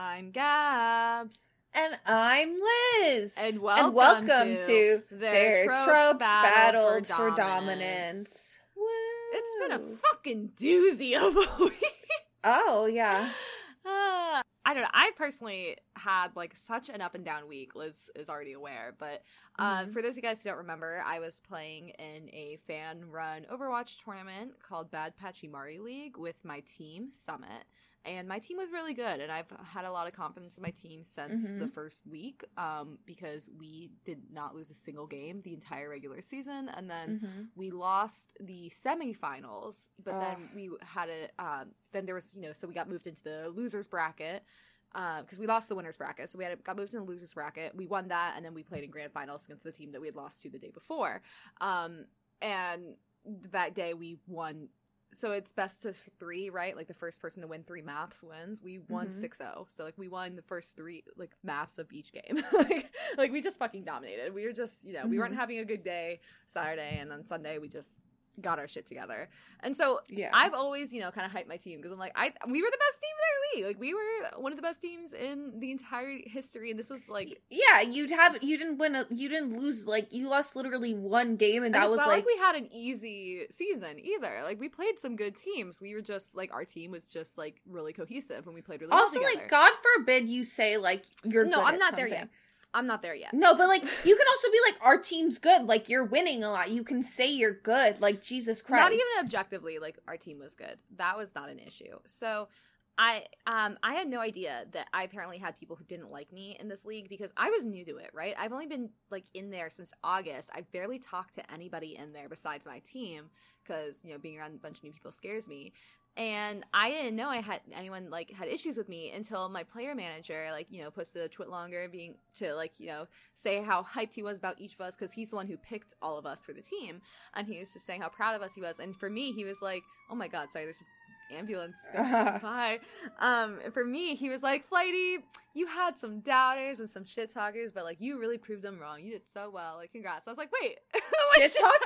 I'm Gabs. And I'm Liz. And welcome, and welcome to, to their, tropes, tropes battled, battled for, for dominance. dominance. It's been a fucking doozy of a week. Oh, yeah. Ah, I don't know. I personally had like such an up and down week. Liz is already aware, but uh, Mhm. for those of you guys who don't remember, I was playing in a fan run Overwatch tournament called Bad Patchy Mari League with my team Summit. And my team was really good, and I've had a lot of confidence in my team since Mhm. the first week um, because we did not lose a single game the entire regular season. And then Mhm. we lost the semifinals, but then we had a um, then there was you know so we got moved into the losers bracket because we lost the winners bracket, so we had got moved in the losers bracket. We won that, and then we played in grand finals against the team that we had lost to the day before. Um, and that day we won. So it's best of three, right? Like the first person to win three maps wins. We won Mhm. 6-0. So like we won the first three like maps of each game. like like we just fucking dominated. We were just, you know, we weren't Mhm. having a good day Saturday and then Sunday we just got our shit together. And so Yeah. I've always, you know, kind of hyped my team because I'm like, I we were the best team Like we were one of the best teams in the entire history, and this was like. yeah, you'd have you didn't win a you didn't lose like you lost literally one game and and that it's was not like, like, we had an easy season either. Like we played some good teams. We were just like our team was just like really cohesive and we played really also well like. God forbid you say like you're no, I'm not there yet. I'm not there yet. No, but like you can also be like our team's good. Like you're winning a lot. You can say you're good. Like Jesus Christ. Not even objectively, like our team was good. That was not an issue. So I um I had no idea that I apparently had people who didn't like me in this league because I was new to it, right? I've only been like in there since August. I've barely talked to anybody in there besides my team because, you know, being around a bunch of new people scares me. And I didn't know I had anyone like had issues with me until my player manager like you know posted a tweet longer being to like you know say how hyped he was about each of us because he's the one who picked all of us for the team and he was just saying how proud of us he was and for me he was like oh my god sorry there's an ambulance bye um for me he was like flighty you had some doubters and some shit talkers but like you really proved them wrong you did so well like congrats i was like wait shit talker?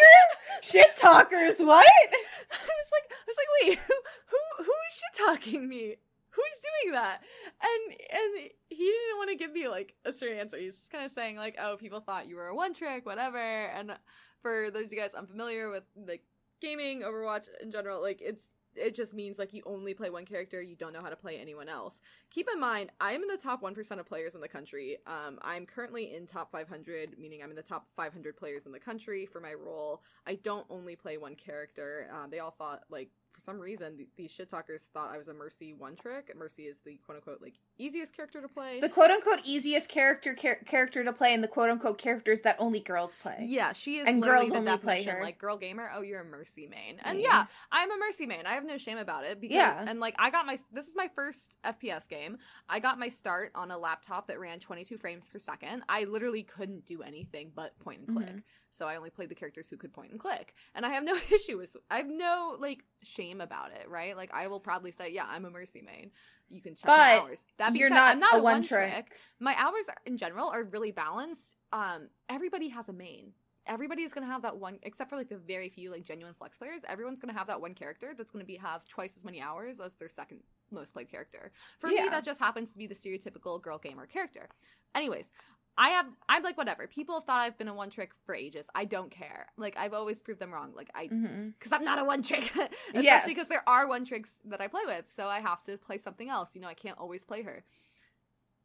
shit talkers, what? I was like, I was like, wait, who, who, who is shit talking me? Who's doing that? And and he didn't want to give me like a straight answer. He's just kind of saying like, oh, people thought you were a one trick, whatever. And for those of you guys unfamiliar with like gaming, Overwatch in general, like it's it just means like you only play one character, you don't know how to play anyone else. Keep in mind, I am in the top 1% of players in the country. Um, I'm currently in top 500, meaning I'm in the top 500 players in the country for my role. I don't only play one character. Uh, they all thought, like, some reason, th- these shit talkers thought I was a Mercy one trick. Mercy is the quote unquote, like, easiest character to play. The quote unquote easiest character char- character to play and the quote unquote characters that only girls play. yeah, she is And girls only play her. Like, girl gamer, oh, you're a Mercy main. And Yeah. yeah, I'm a Mercy main. I have no shame about it. Because, Yeah. And, like, I got my, this is my first FPS game. I got my start on a laptop that ran 22 frames per second. I literally couldn't do anything but point and click. Mhm. So I only played the characters who could point and click. And I have no issue with I have no like shame about it, right? Like I will probably say, yeah, I'm a mercy main. You can check my But hours. That you're said, not I'm not a a one one-trick. trick. My hours are, in general are really balanced. Um everybody has a main. Everybody is gonna have that one, except for like the very few like genuine flex players. Everyone's gonna have that one character that's gonna be have twice as many hours as their second most played character. For Yeah. me, that just happens to be the stereotypical girl gamer character. Anyways, I have I'm like whatever. People have thought I've been a one trick for ages. I don't care. Like I've always proved them wrong. Like I hmm because I'm not a one trick. Especially Yes. because there are one tricks that I play with, so I have to play something else. You know, I can't always play her.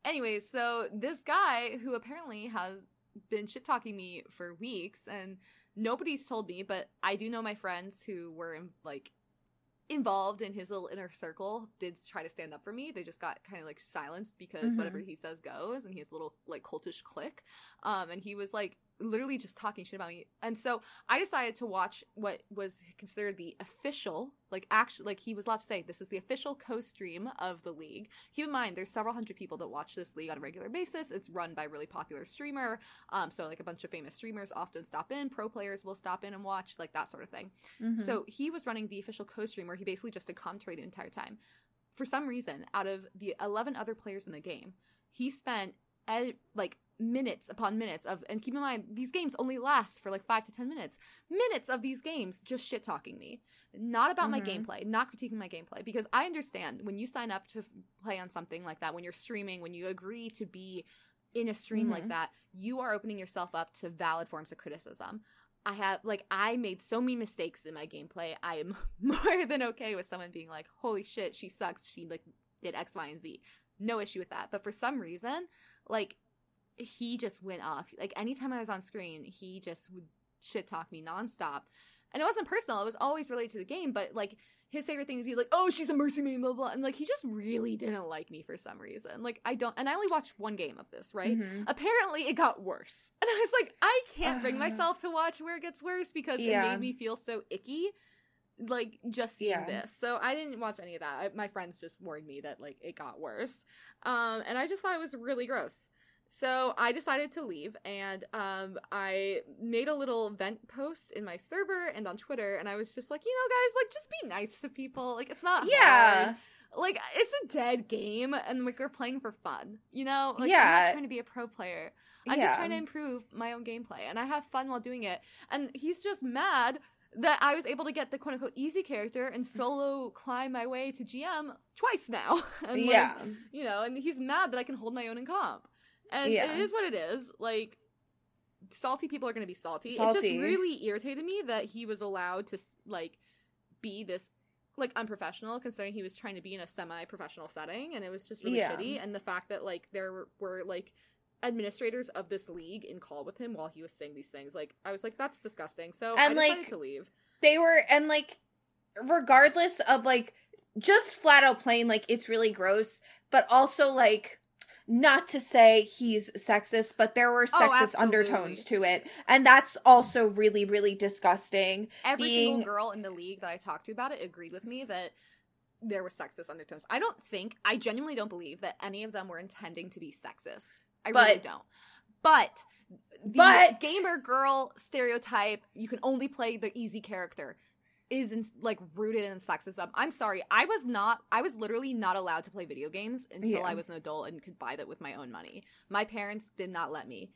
Anyways, so this guy who apparently has been shit talking me for weeks and nobody's told me, but I do know my friends who were in, like involved in his little inner circle did try to stand up for me. They just got kind of like silenced because Mhm. whatever he says goes and he has a little like cultish clique. Um and he was like literally just talking shit about me. And so I decided to watch what was considered the official, like actually like he was allowed to say this is the official co-stream of the league. Keep in mind there's several hundred people that watch this league on a regular basis. It's run by a really popular streamer. Um so like a bunch of famous streamers often stop in, pro players will stop in and watch, like that sort of thing. Mm-hmm. So he was running the official co-stream where he basically just did commentary the entire time. For some reason, out of the 11 other players in the game, he spent ed- like minutes upon minutes of and keep in mind these games only last for like five to ten minutes minutes of these games just shit talking me not about my Mhm. gameplay not critiquing my gameplay because i understand when you sign up to play on something like that when you're streaming when you agree to be in a stream like Mhm. that you are opening yourself up to valid forms of criticism i have like i made so many mistakes in my gameplay i am more than okay with someone being like holy shit she sucks she like did x y and z no issue with that but for some reason like he just went off. Like anytime I was on screen, he just would shit talk me nonstop. And it wasn't personal, it was always related to the game, but like his favorite thing would be like, oh, she's a mercy main, blah, blah. And like he just really didn't like me for some reason. Like I don't, and I only watched one game of this, right? Mhm. Apparently it got worse. And I was like, I can't bring Uh. myself to watch where it gets worse because it made me feel so icky. Like just seeing Yeah. this, so I didn't watch any of that. I, my friends just warned me that like it got worse, um, and I just thought it was really gross. So I decided to leave and um, I made a little vent post in my server and on Twitter and I was just like, you know, guys, like just be nice to people. Like it's not Yeah. hard. Like it's a dead game and like we're playing for fun. You know? Like I'm Yeah. not trying to be a pro player. I'm yeah. just trying to improve my own gameplay and I have fun while doing it. And he's just mad that I was able to get the quote unquote easy character and solo climb my way to GM twice now. and like, yeah. you know, and he's mad that I can hold my own in comp. And Yeah. it is what it is. Like, salty people are going to be salty. It just really irritated me that he was allowed to, like, be this, like, unprofessional, considering he was trying to be in a semi professional setting. And it was just really Yeah. shitty. And the fact that, like, there were, were, like, administrators of this league in call with him while he was saying these things. Like, I was like, that's disgusting. So I And, decided like, to leave. They were and like regardless of like just flat out plain like it's really gross, but also like not to say he's sexist, but there were Oh, sexist absolutely. undertones to it. And that's also really, really disgusting. every being- single girl in the league that I talked to about it agreed with me that there were sexist undertones. I don't think, I genuinely don't believe that any of them were intending to be sexist. I really don't. But the But- gamer girl stereotype, you can only play the easy character, is in, like rooted in sexism. I'm sorry, I was not. I was literally not allowed to play video games until Yeah. I was an adult and could buy that with my own money. My parents did not let me.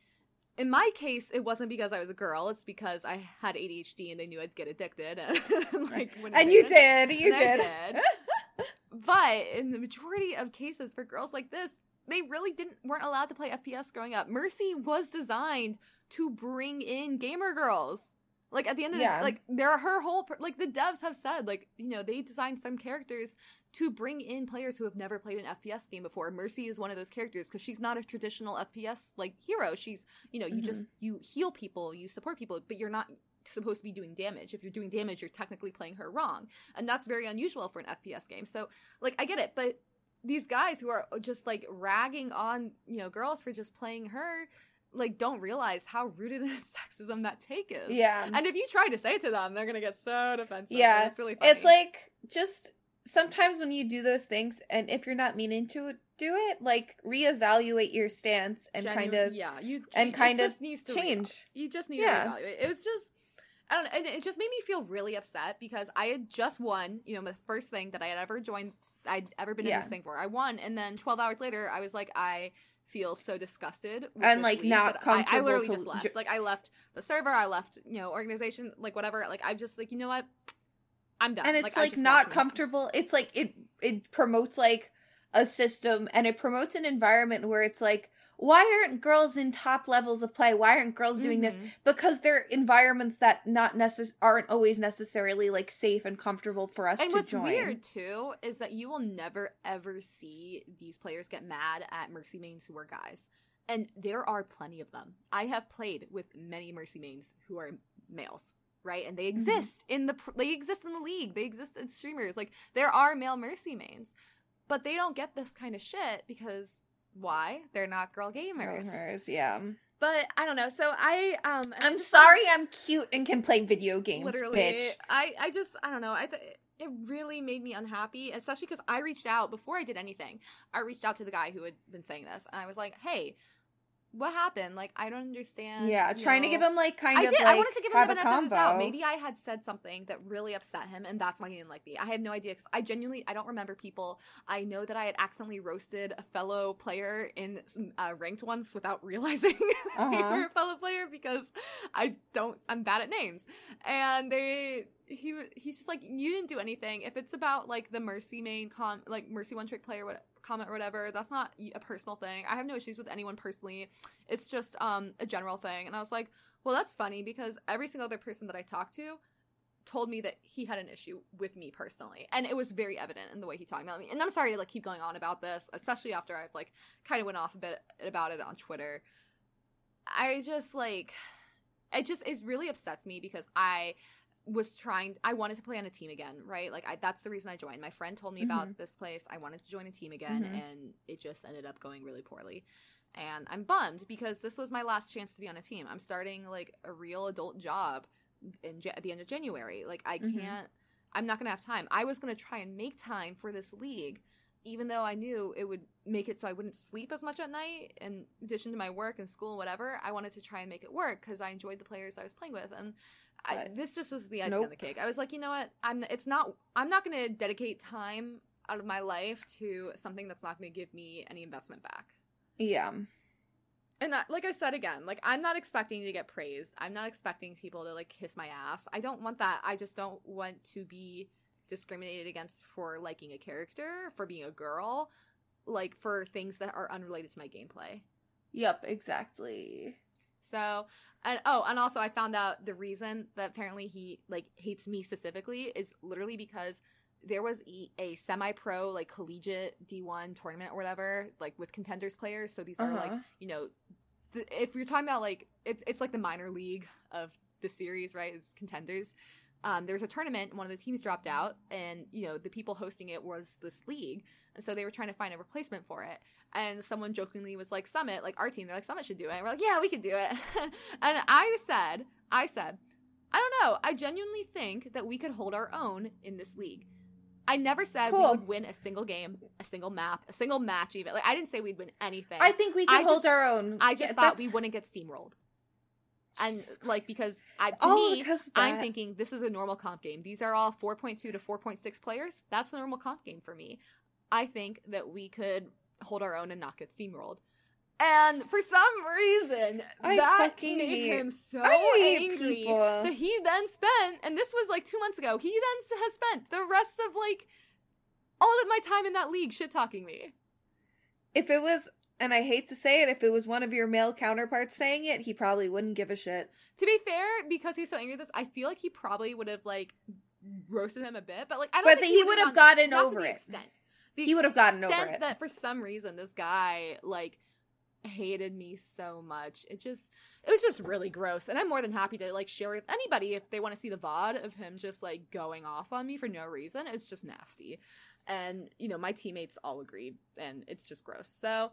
In my case, it wasn't because I was a girl. It's because I had ADHD and they knew I'd get addicted. And, like, And you admit did. You And did. did. But in the majority of cases for girls like this, they really didn't weren't allowed to play FPS growing up. Mercy was designed to bring in gamer girls. Like at the end of Yeah. the like there are her whole like the devs have said like you know they designed some characters to bring in players who have never played an FPS game before. Mercy is one of those characters because she's not a traditional FPS like hero. She's you know you mm-hmm. just you heal people, you support people, but you're not supposed to be doing damage. If you're doing damage, you're technically playing her wrong, and that's very unusual for an FPS game. So like I get it, but these guys who are just like ragging on you know girls for just playing her like don't realize how rooted in sexism that take is. Yeah. And if you try to say it to them, they're gonna get so defensive. Yeah, it's really funny. It's like just sometimes when you do those things and if you're not meaning to do it, like reevaluate your stance and Genu- kind of yeah, you and kind of just needs to re- change. you just need Yeah. to evaluate. It was just I don't know, and it just made me feel really upset because I had just won, you know, the first thing that I had ever joined I'd ever been in Yeah. this thing for. I won and then 12 hours later I was like I feel so disgusted with And, like, league not that I, I literally just left. jo- like I left the server, I left, you know, organization, like whatever. Like I'm just like, you know what? I'm done. and it's I like, not comfortable. It's like it it promotes like a system and it promotes an environment where it's like why aren't girls in top levels of play? Why aren't girls doing this? Mhm. Because they're environments that not necess- aren't always necessarily like safe and comfortable for us And to what's weird too is that you will never ever see these players get mad at mercy mains who are guys, and there are plenty of them. I have played with many mercy mains who are males, right? And they Mm-hmm. exist in the they exist in the league. They exist in streamers. Like there are male mercy mains, but they don't get this kind of shit because why? They're not girl gamers. Gamers, yeah. But I don't know. So I um I'm sorry I'm cute and can play video games, literally bitch. i i just i don't know i th- it really made me unhappy especially because i reached out before i did anything i reached out to the guy who had been saying this and i was like hey what happened? Like, I don't understand. Yeah, trying to give him like kind I of did. like I wanted to give him have the a benefit of the doubt. Maybe I had said something that really upset him, and that's why he didn't like me. I had no idea because I genuinely, I don't remember people. I know that I had accidentally roasted a fellow player in uh, ranked once without realizing they Uh-huh. were a fellow player because I don't. I'm bad at names, and they. He he's just like you didn't do anything. If it's about like the Mercy main com like Mercy one trick player what comment or whatever, that's not a personal thing. I have no issues with anyone personally. It's just um a general thing. And I was like, well, that's funny because every single other person that I talked to told me that he had an issue with me personally. And it was very evident in the way he talked about me. And I'm sorry to like keep going on about this, especially after I've like kind of went off a bit about it on Twitter. I just like it just it really upsets me because I was trying I wanted to play on a team again, right? Like I that's the reason I joined. My friend told me about this place. I wanted to join a team again Mhm. and it just ended up going really poorly. And I'm bummed because this was my last chance to be on a team. I'm starting like a real adult job in at the end of January. Like I Mhm. can't I'm not going to have time. I was going to try and make time for this league even though I knew it would make it so I wouldn't sleep as much at night in addition to my work and school and whatever. I wanted to try and make it work cuz I enjoyed the players I was playing with and I, this just was the icing on the cake. I was like, you know what? I'm it's not I'm not going to dedicate time out of my life to something that's not going to give me any investment back. yeah. And I, like I said again, like I'm not expecting to get praised. I'm not expecting people to like kiss my ass. I don't want that. I just don't want to be discriminated against for liking a character, for being a girl, like for things that are unrelated to my gameplay. Yep, exactly. So, and oh, and also I found out the reason that apparently he like hates me specifically is literally because there was a semi-pro like collegiate D1 tournament or whatever, like with contenders players. So these are like Uh-huh. you know, the, if you're talking about like it's it's like the minor league of the series, right? It's contenders. Um, there was a tournament, one of the teams dropped out, and you know the people hosting it was this league, and so they were trying to find a replacement for it. And someone jokingly was like, "Summit, like our team, they're like Summit should do it." And we're like, "Yeah, we could do it." and I said, "I said, I don't know. I genuinely think that we could hold our own in this league." I never said we would win a single game, a single map, a single match, even. Like I didn't say we'd win anything. I think we can hold just- our own. I just Yeah, thought that's- we wouldn't get steamrolled. And like because I to oh, me I'm thinking this is a normal comp game. These are all 4.2 to 4.6 players. That's the normal comp game for me. I think that we could hold our own and not get steamrolled. And for some reason, I that made hate- him so angry people. that he then spent, and this was like two months ago, he then has spent the rest of like all of my time in that league shit talking me. If it was, and I hate to say it, if it was one of your male counterparts saying it, he probably wouldn't give a shit. To be fair, because he's so angry at this, I feel like he probably would have like roasted him a bit, but like I don't But think he would have gotten over it. Extent. The He would have gotten over it. that for some reason this guy like hated me so much. It just it was just really gross. And I'm more than happy to like share with anybody if they want to see the VOD of him just like going off on me for no reason. It's just nasty. And you know, my teammates all agreed and it's just gross. So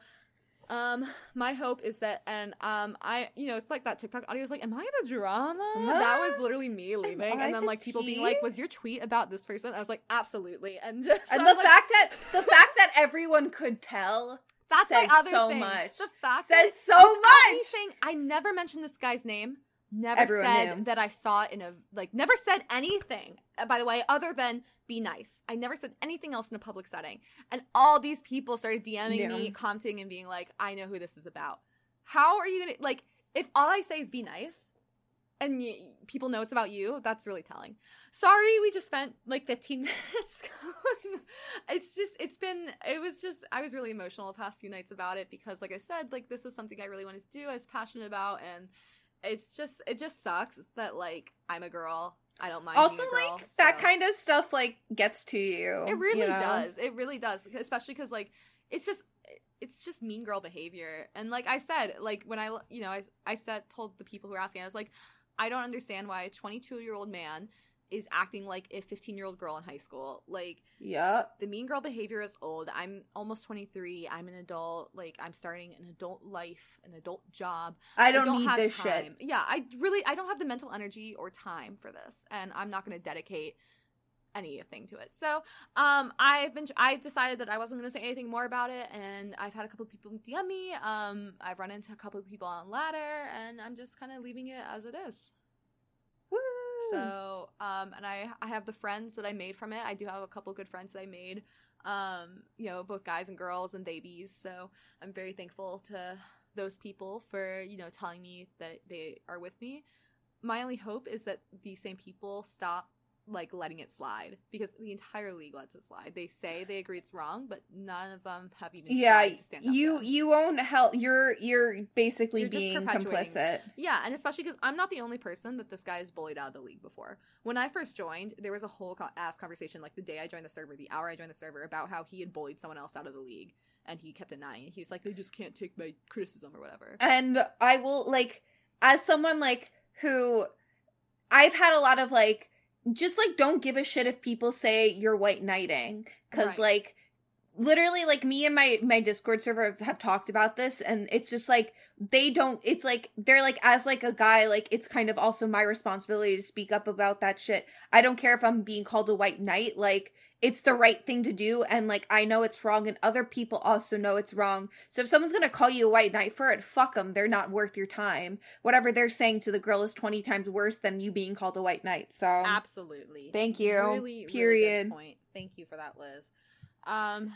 um my hope is that and um I you know it's like that TikTok audio is like am I the drama? Am That was literally me leaving I and then the like people being like was your tweet about this person? I was like absolutely and just and the like, fact that the fact that everyone could tell that's says so thing. much. The fact says so much. saying I never mentioned this guy's name. Never Everyone said knew. that I saw it in a like. Never said anything. uh, By the way, other than be nice. I never said anything else in a public setting. And all these people started DMing me, commenting, and being like, "I know who this is about." How are you gonna like? If all I say is be nice, and y- people know it's about you, that's really telling. Sorry, we just spent like 15 minutes going. It's just, it's been, it was just, I was really emotional the past few nights about it because, like I said, like this is something I really wanted to do, I was passionate about, and it's just, it just sucks that like I'm a girl. I don't mind. also girl, like that kind of stuff like gets to you. It really you know? does. It really does, especially because like it's just it's just mean girl behavior. And like I said, like when I you know I I said told the people who were asking, I was like, I don't understand why a 22 year old man is acting like a 15 year old girl in high school. Like yeah, the mean girl behavior is old. I'm almost 23. I'm an adult. Like I'm starting an adult life, an adult job. I don't, need have this time. shit. Yeah, I really I don't have the mental energy or time for this, and I'm not going to dedicate anything to it. So, um, I've been, I decided that I wasn't going to say anything more about it, and I've had a couple people DM me. Um, I've run into a couple of people on ladder, and I'm just kind of leaving it as it is. So, um, and I, I have the friends that I made from it. I do have a couple good friends that I made. Um, you know, both guys and girls and babies. So I'm very thankful to those people for you know telling me that they are with me. My only hope is that these same people stop like letting it slide because the entire league lets it slide. They say they agree it's wrong, but none of them have even yeah tried to stand up you you won't help you're you're basically You're being complicit Yeah, and especially because I'm not the only person that this guy has bullied out of the league before. When I first joined, there was a whole co- ass conversation, like the day I joined the server, the hour I joined the server, about how he had bullied someone else out of the league, and he kept denying it. He's like, they just can't take my criticism or whatever. and i will like as someone like who i've had a lot of like just like don't give a shit if people say you're white knighting because Right. like literally like me and my my discord server have talked about this and it's just like they don't it's like they're like as like a guy like it's kind of also my responsibility to speak up about that shit i don't care if i'm being called a white knight like it's the right thing to do and like i know it's wrong and other people also know it's wrong so if someone's gonna call you a white knight for it fuck them they're not worth your time whatever they're saying to the girl is 20 times worse than you being called a white knight so Absolutely. thank you. Really, really Period. point. Thank you for that, Liz. Um,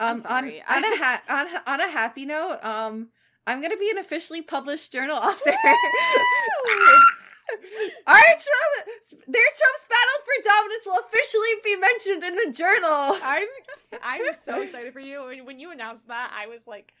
um on on a ha- on on a happy note um i'm gonna be an officially published journal author Right, Trump. Their Tropes battle for dominance will officially be mentioned in the journal. I'm I'm so excited for you. When, when you announced that, I was like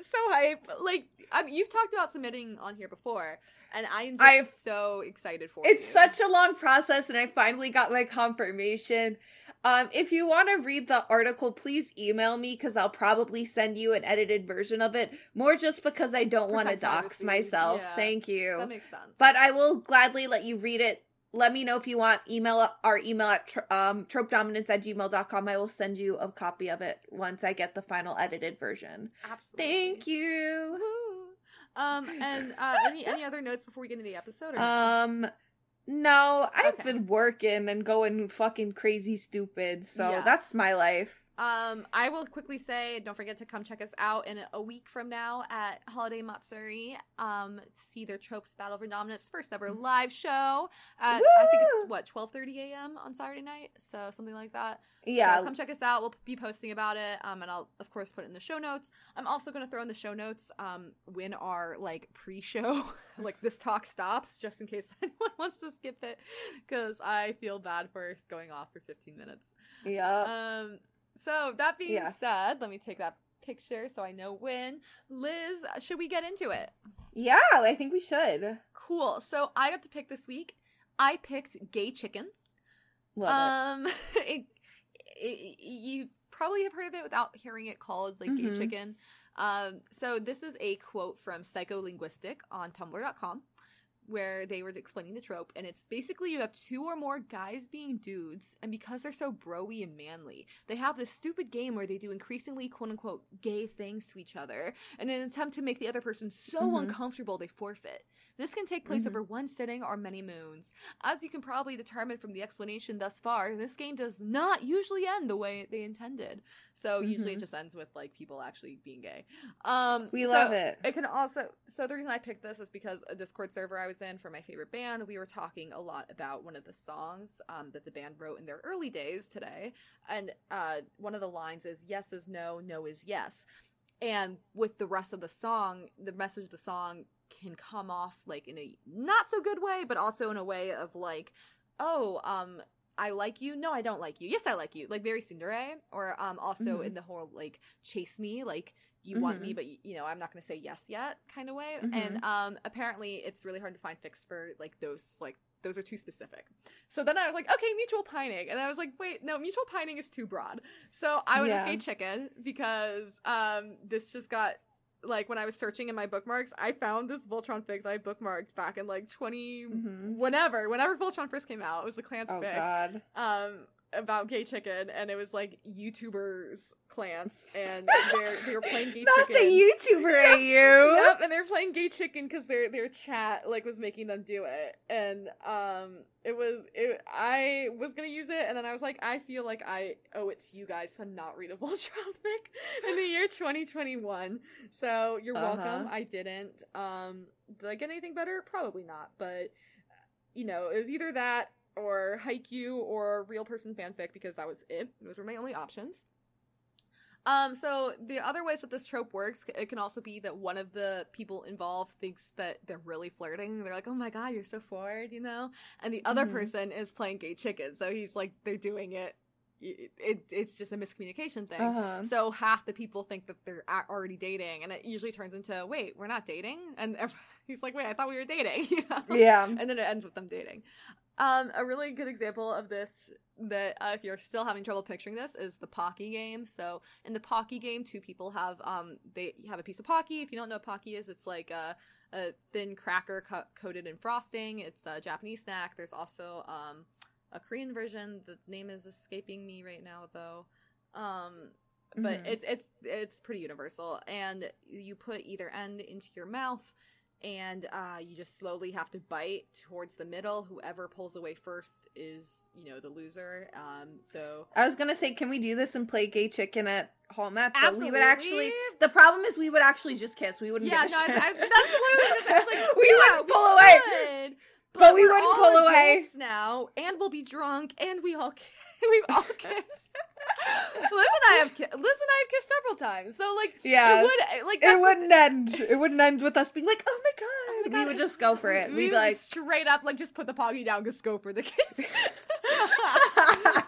so hype. Like um, you've talked about submitting on here before, and I am just I've- so excited for It's you. such a long process, and I finally got my confirmation. Um, if you want to read the article, please email me because I'll probably send you an edited version of it. More just because I don't want to dox myself. yeah. Thank you. that makes sense. but I will gladly let you read it. Let me know if you want. Email our email at um, tropedominance at gmail.com. I will send you a copy of it once I get the final edited version. absolutely. Thank you. Woo. Um, and uh, any any other notes before we get into the episode? Or? Um, no, I've Okay. been working and going fucking crazy stupid, so Yeah. that's my life. Um, I will quickly say, don't forget to come check us out in a week from now at Holiday Matsuri. Um, to see their Tropes Battle for Dominance first ever live show. At, I think it's what twelve thirty a.m. on Saturday night, so something like that. Yeah, So come check us out. We'll be posting about it. Um, and I'll of course put it in the show notes. I'm also going to throw in the show notes. Um, when our like pre-show, like this talk stops, just in case anyone wants to skip it, because I feel bad for going off for 15 minutes. yeah. Um, so that being Yes. said, let me take that picture so I know when. Liz, should we get into it? yeah, I think we should. Cool. So I got to pick this week. I picked Gay Chicken. Love um, it, it, you probably have heard of it without hearing it called like Gay Mhm. Chicken. Um, so this is a quote from Psycholinguistic on Tumblr.com. Where they were explaining the trope, and it's basically you have two or more guys being dudes, and because they're so broy and manly, they have this stupid game where they do increasingly quote unquote gay things to each other in an attempt to make the other person so Mhm. uncomfortable they forfeit. This can take place Mhm. over one sitting or many moons. As you can probably determine from the explanation thus far, this game does not usually end the way they intended. So usually it Mhm. just ends with like people actually being gay. Um We so love it. It can also so the reason I picked this is because a Discord server I was in for my favorite band, we were talking a lot about one of the songs um, that the band wrote in their early days today. And uh, one of the lines is yes is no, no is yes. And with the rest of the song, the message of the song can come off like in a not so good way, but also in a way of like, oh, um, I like you. No, I don't like you. Yes, I like you. Like very Cinderella, or um, also Mhm. in the whole like chase me, like you want me, Mhm. but you know I'm not going to say yes yet kind of way. Mhm. And um, apparently it's really hard to find fics for like those like those are too specific. So then I was like, okay, mutual pining, and I was like, wait, no, mutual pining is too broad. So I would Yeah. hate chicken because um, this just got like when I was searching in my bookmarks, I found this Voltron fic that I bookmarked back in like 20 Mhm. whenever, whenever Voltron first came out. It was a Klance Oh. God. Um about gay chicken, and it was like YouTubers Klance, and they're they were playing gay Not chicken. the YouTuber AU. Yep, and they're playing gay chicken because their their chat like was making them do it, and um, it was it. I was gonna use it, and then I was like, I feel like I owe it to you guys to not read a Voltron in the year 2021. So you're Uh-huh. welcome. I didn't. Um, did I get anything better? Probably not, but you know, it was either that or Haikyuu or real person fanfic because that was it. Those were my only options. Um, so the other ways that this trope works, it can also be that one of the people involved thinks that they're really flirting. They're like, "Oh my god, you're so forward," you know, and the other Mhm. person is playing gay chicken. So he's like, they're doing it. It, it it's just a miscommunication thing. Uh-huh. So half the people think that they're already dating, and it usually turns into, "Wait, we're not dating," and ev- he's like, "Wait, I thought we were dating," you know? Yeah. and then it ends with them dating. Um, a really good example of this that uh, if you're still having trouble picturing this is the Pocky game. So in the Pocky game, two people have um they have a piece of Pocky. If you don't know what Pocky is, it's like a, a thin cracker co- coated in frosting. It's a Japanese snack. There's also um a Korean version. The name is escaping me right now though. Um, but Mhm. it's it's it's pretty universal and you put either end into your mouth and uh, you just slowly have to bite towards the middle whoever pulls away first is you know the loser um so I was gonna say, can we do this and play gay chicken at Hallmat? But we would actually. The problem is, we would actually just kiss. We wouldn't. yeah no I. I, that's literally like, we yeah, wouldn't we pull away. could, But we we're wouldn't pull away. now and we'll be drunk and we all we've all kissed Liz and I have ki- Liz and I have kissed several times so like Yeah. it would like it wouldn't end. It wouldn't end with us being like, "Oh my god." We would just go for it. We We'd be like, straight up, like just put the Pocky down, just go for the kiss.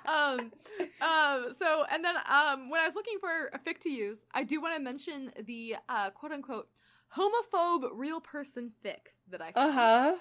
um, um, so and then um, when I was looking for a fic to use, I do want to mention the uh, quote unquote homophobe real person fic that I "Uh found. huh."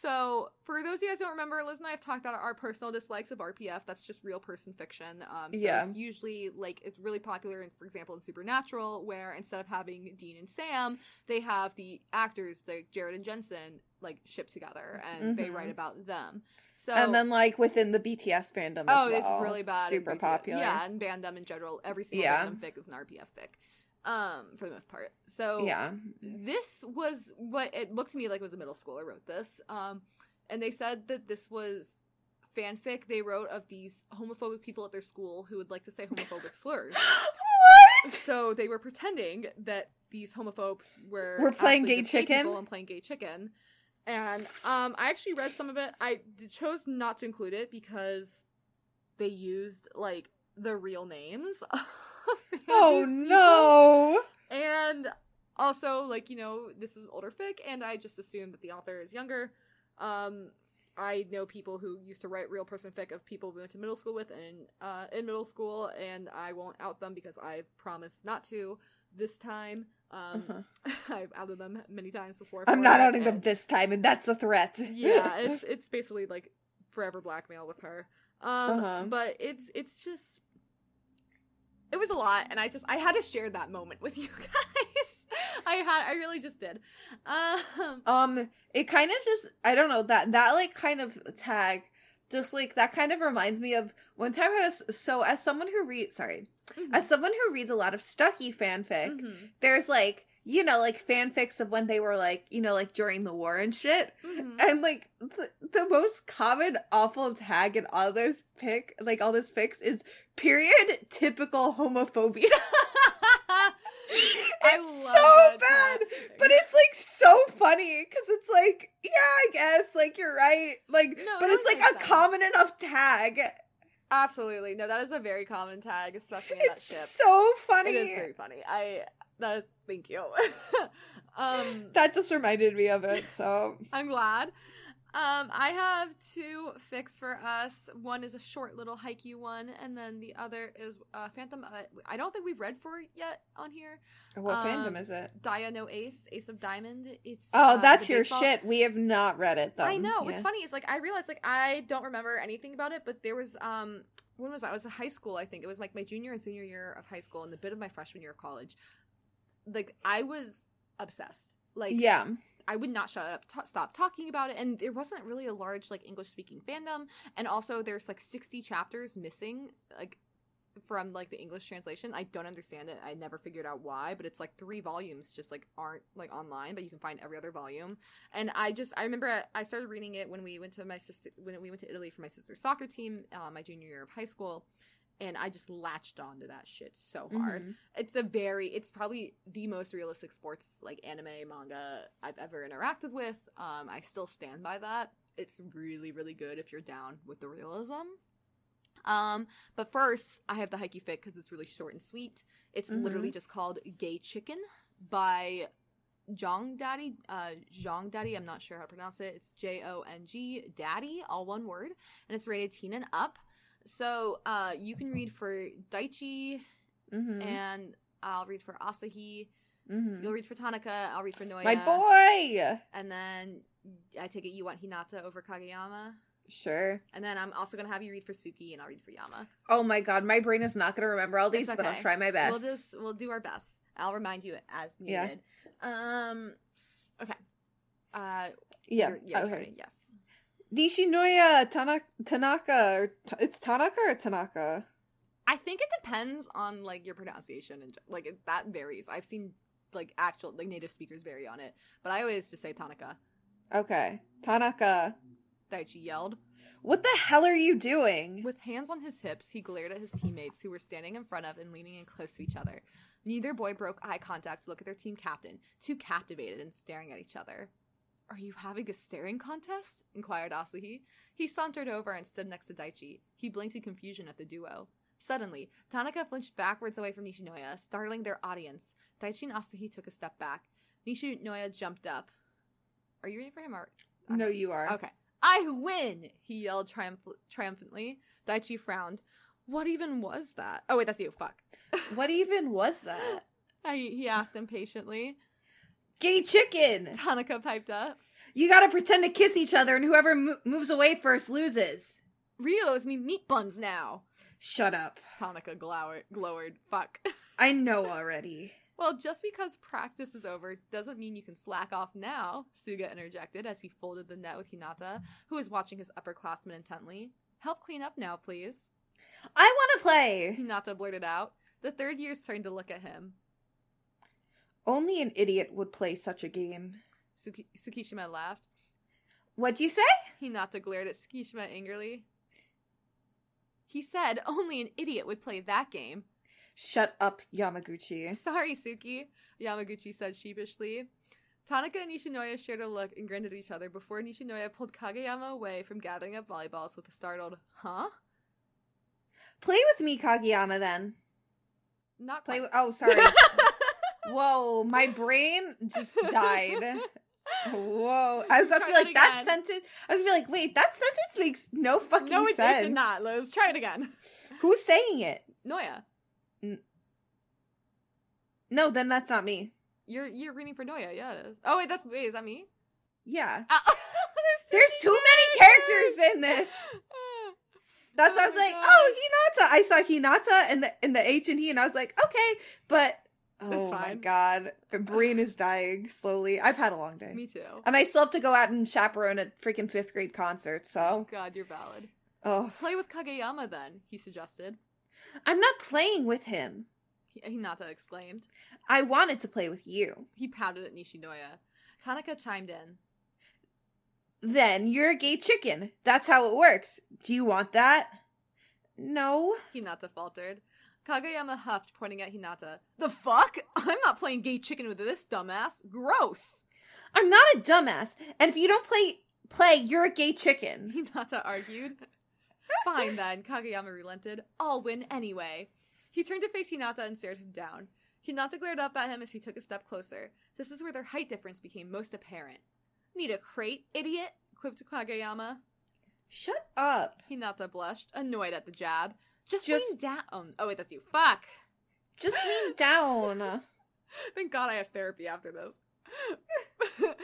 So, for those of you guys who don't remember, Liz and I have talked about our personal dislikes of RPF. That's just real person fiction. Um, so Yeah. It's usually like it's really popular, in, for example, in Supernatural, where instead of having Dean and Sam, they have the actors like Jared and Jensen like ship together, and they Mhm. write about them. So and then like within the BTS fandom. oh, as it's really bad. Super popular. Yeah, and fandom in general, every single Yeah. random fic is an RPF fic, um, for the most part. So Yeah. this was what it looked to me like it was a middle schooler wrote this um and they said that this was fanfic they wrote of these homophobic people at their school who would like to say homophobic slurs what? so they were pretending that these homophobes were Were playing gay chicken? and playing gay chicken and um i actually read some of it i chose not to include it because they used like the real names Oh no. And also, like, you know, this is older fic, and I just assume that the author is younger. Um, I know people who used to write real person fic of people we went to middle school with and uh, in middle school, and I won't out them because I promised not to this time. Um, Uh-huh. I've outed them many times before. I'm not outing them this time, and that's a threat. yeah, it's it's basically like forever blackmail with her. Um, Uh-huh. but it's it's just it was a lot, and I just I had to share that moment with you guys. I had I really just did. Um, Um, it kind of just I don't know that that like kind of tag, just like that kind of reminds me of one time I was so as someone who reads sorry mhm, as someone who reads a lot of Stucky fanfic, mhm, there's like you know like fanfics of when they were like you know like during the war and shit, mhm. and like the, the most common awful tag in all those pic like all those fics is period typical homophobia. I It's love so bad, tag. But it's like so funny because it's like, yeah, I guess, like you're right. Like, No, but it's like a common enough tag. Absolutely no, that is a very common tag, especially in that It's ship. so funny. It is very funny. I that thank you. um, That just reminded me of it. So, I'm glad. Um, I have two fics for us. One is a short little Haikyuu one, and then the other is uh, fandom. Uh, I don't think we've read for it yet on here. what Um, fandom is it? Daiya no Ace, Ace of Diamond. It's Oh, uh, that's your baseball- shit. We have not read it though. I know. What's Yeah. funny is like I realized like I don't remember anything about it, but there was um when was that? I was in high school. I think it was like my junior and senior year of high school, and the bit of my freshman year of college. Like I was obsessed Like yeah. I would not shut up, t- stop talking about it, and there wasn't really a large like English speaking fandom, and also there's like 60 chapters missing, like from like the English translation. I don't understand it. I never figured out why, but it's like three volumes just like aren't like online, but you can find every other volume. And I just I remember I started reading it when we went to my sister when we went to Italy for my sister's soccer team, uh, my junior year of high school. And I just latched onto that shit so hard Mhm. it's a very it's probably the most realistic sports like anime manga i've ever interacted with um i still stand by that it's really really good if you're down with the realism um but first i have the Haikyuu fit because it's really short and sweet it's Mhm. literally just called gay chicken by Jong Daddy, uh, Jong Daddy, I'm not sure how to pronounce it. It's J O N G Daddy, all one word, and it's rated teen and up. So, uh, you can read for Daichi, Mhm. and I'll read for Asahi. Mhm. You'll read for Tanaka. I'll read for Noya. My boy. And then I take it you want Hinata over Kageyama. Sure. And then I'm also gonna have you read for Suki, and I'll read for Yama. Oh my god, my brain is not going to remember all these, It's but I'll try my best. We'll just we'll do our best. I'll remind you as needed. Yeah. Um. Okay. Uh. yeah. you're- yeah. okay. Starting, yes. Nishinoya Tanaka, Tanaka it's Tanaka or Tanaka. I think it depends on like your pronunciation and like it, that varies. I've seen like actual like native speakers vary on it, but I always just say Tanaka. Okay, Tanaka. Daichi yelled. What the hell are you doing? With hands on his hips, he glared at his teammates who were standing in front of and leaning in close to each other. Neither boy broke eye contact to look at their team captain, too captivated and staring at each other. Are you having a staring contest? inquired Asahi. He sauntered over and stood next to Daichi. He blinked in confusion at the duo. Suddenly, Tanaka flinched backwards away from Nishinoya, startling their audience. Daichi and Asahi took a step back. Nishinoya jumped up. Are you ready for him? Or... No, you are. Okay. I win! He yelled triumph- triumphantly. Daichi frowned. What even was that? Oh, wait, that's you. Fuck. What even was that? I, he asked impatiently. Gay chicken. Tanaka piped up. You gotta pretend to kiss each other, and whoever mo- moves away first loses. Ryu owes me meat buns now. Shut up. Tanaka glowered. glowered. Fuck. I know already. well, just because practice is over doesn't mean you can slack off now, Suga interjected as he folded the net with Hinata, who was watching his upperclassmen intently. Help clean up now, please. I want to play. Hinata blurted out. The third years turned to look at him. Only an idiot would play such a game. Suki- Tsukishima laughed. What'd you say? Hinata glared at Tsukishima angrily. He said only an idiot would play that game. Shut up, Yamaguchi. Sorry, Suki, Yamaguchi said sheepishly. Tanaka and Nishinoya shared a look and grinned at each other before Nishinoya pulled Kageyama away from gathering up volleyballs with a startled, huh? Play with me, Kageyama, then. Not Play with. Oh, sorry. Whoa, my brain just died. Whoa. I was about to be like, that sentence. I was gonna be like, wait, that sentence makes no fucking no, it, it sense. did not, Liz. Try it again. Who's saying it? Noya. No, then that's not me. You're you're reading for Noya, yeah it is. Oh wait, that's wait, is that me? Yeah. Uh, There's too many characters in this. That's why I Oh was my like, God. oh, Hinata. I saw Hinata and the in the H and he, and I was like, okay, but oh my god, brain is dying slowly. I've had a long day, Me too. and I still have to go out and chaperone a freaking fifth grade concert. So, oh God, you're valid. oh, Play with Kageyama then, he suggested. I'm not playing with him. Hi- Hinata exclaimed. I wanted to play with you. He pouted at Nishinoya. Tanaka chimed in. Then you're a gay chicken. That's how it works. Do you want that? No. Hinata faltered. Kageyama huffed, pointing at Hinata. The fuck? I'm not playing gay chicken with this dumbass. Gross! I'm not a dumbass. And if you don't play play, you're a gay chicken. Hinata argued. Fine then, Kageyama relented. I'll win anyway. He turned to face Hinata and stared him down. Hinata glared up at him as he took a step closer. This is where their height difference became most apparent. Need a crate, idiot? quipped Kageyama. Shut up. Hinata blushed, annoyed at the jab. Just, Just- lean down. Oh, wait, that's you. Fuck! Just lean down. Thank God I have therapy after this.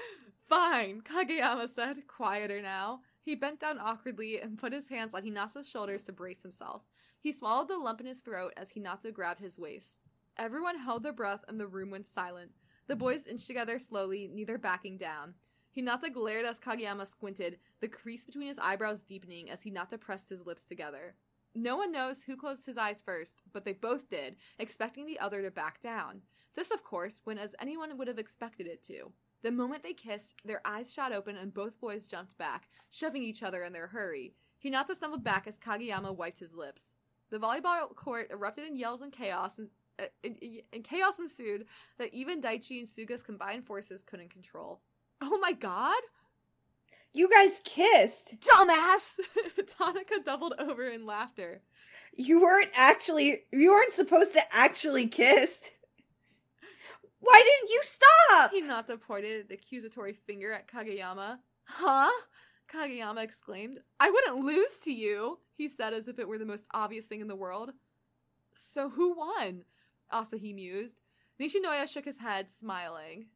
Fine, Kageyama said, quieter now. He bent down awkwardly and put his hands on Hinata's shoulders to brace himself. He swallowed the lump in his throat as Hinata grabbed his waist. Everyone held their breath and the room went silent. The boys inched together slowly, neither backing down. Hinata glared as Kageyama squinted, the crease between his eyebrows deepening as Hinata pressed his lips together. No one knows who closed his eyes first, but they both did, expecting the other to back down. This, of course, went as anyone would have expected it to. The moment they kissed, their eyes shot open and both boys jumped back, shoving each other in their hurry. Hinata stumbled back as Kageyama wiped his lips. The volleyball court erupted in yells and chaos, and, uh, and, and chaos ensued that even Daichi and Suga's combined forces couldn't control. Oh my god! You guys kissed. Dumbass! Tanaka doubled over in laughter. You weren't actually. You weren't supposed to actually kiss. Why didn't you stop? Hinata pointed an accusatory finger at Kageyama. Huh? Kageyama exclaimed. I wouldn't lose to you, he said as if it were the most obvious thing in the world. So who won? Asahi mused. Nishinoya shook his head, smiling.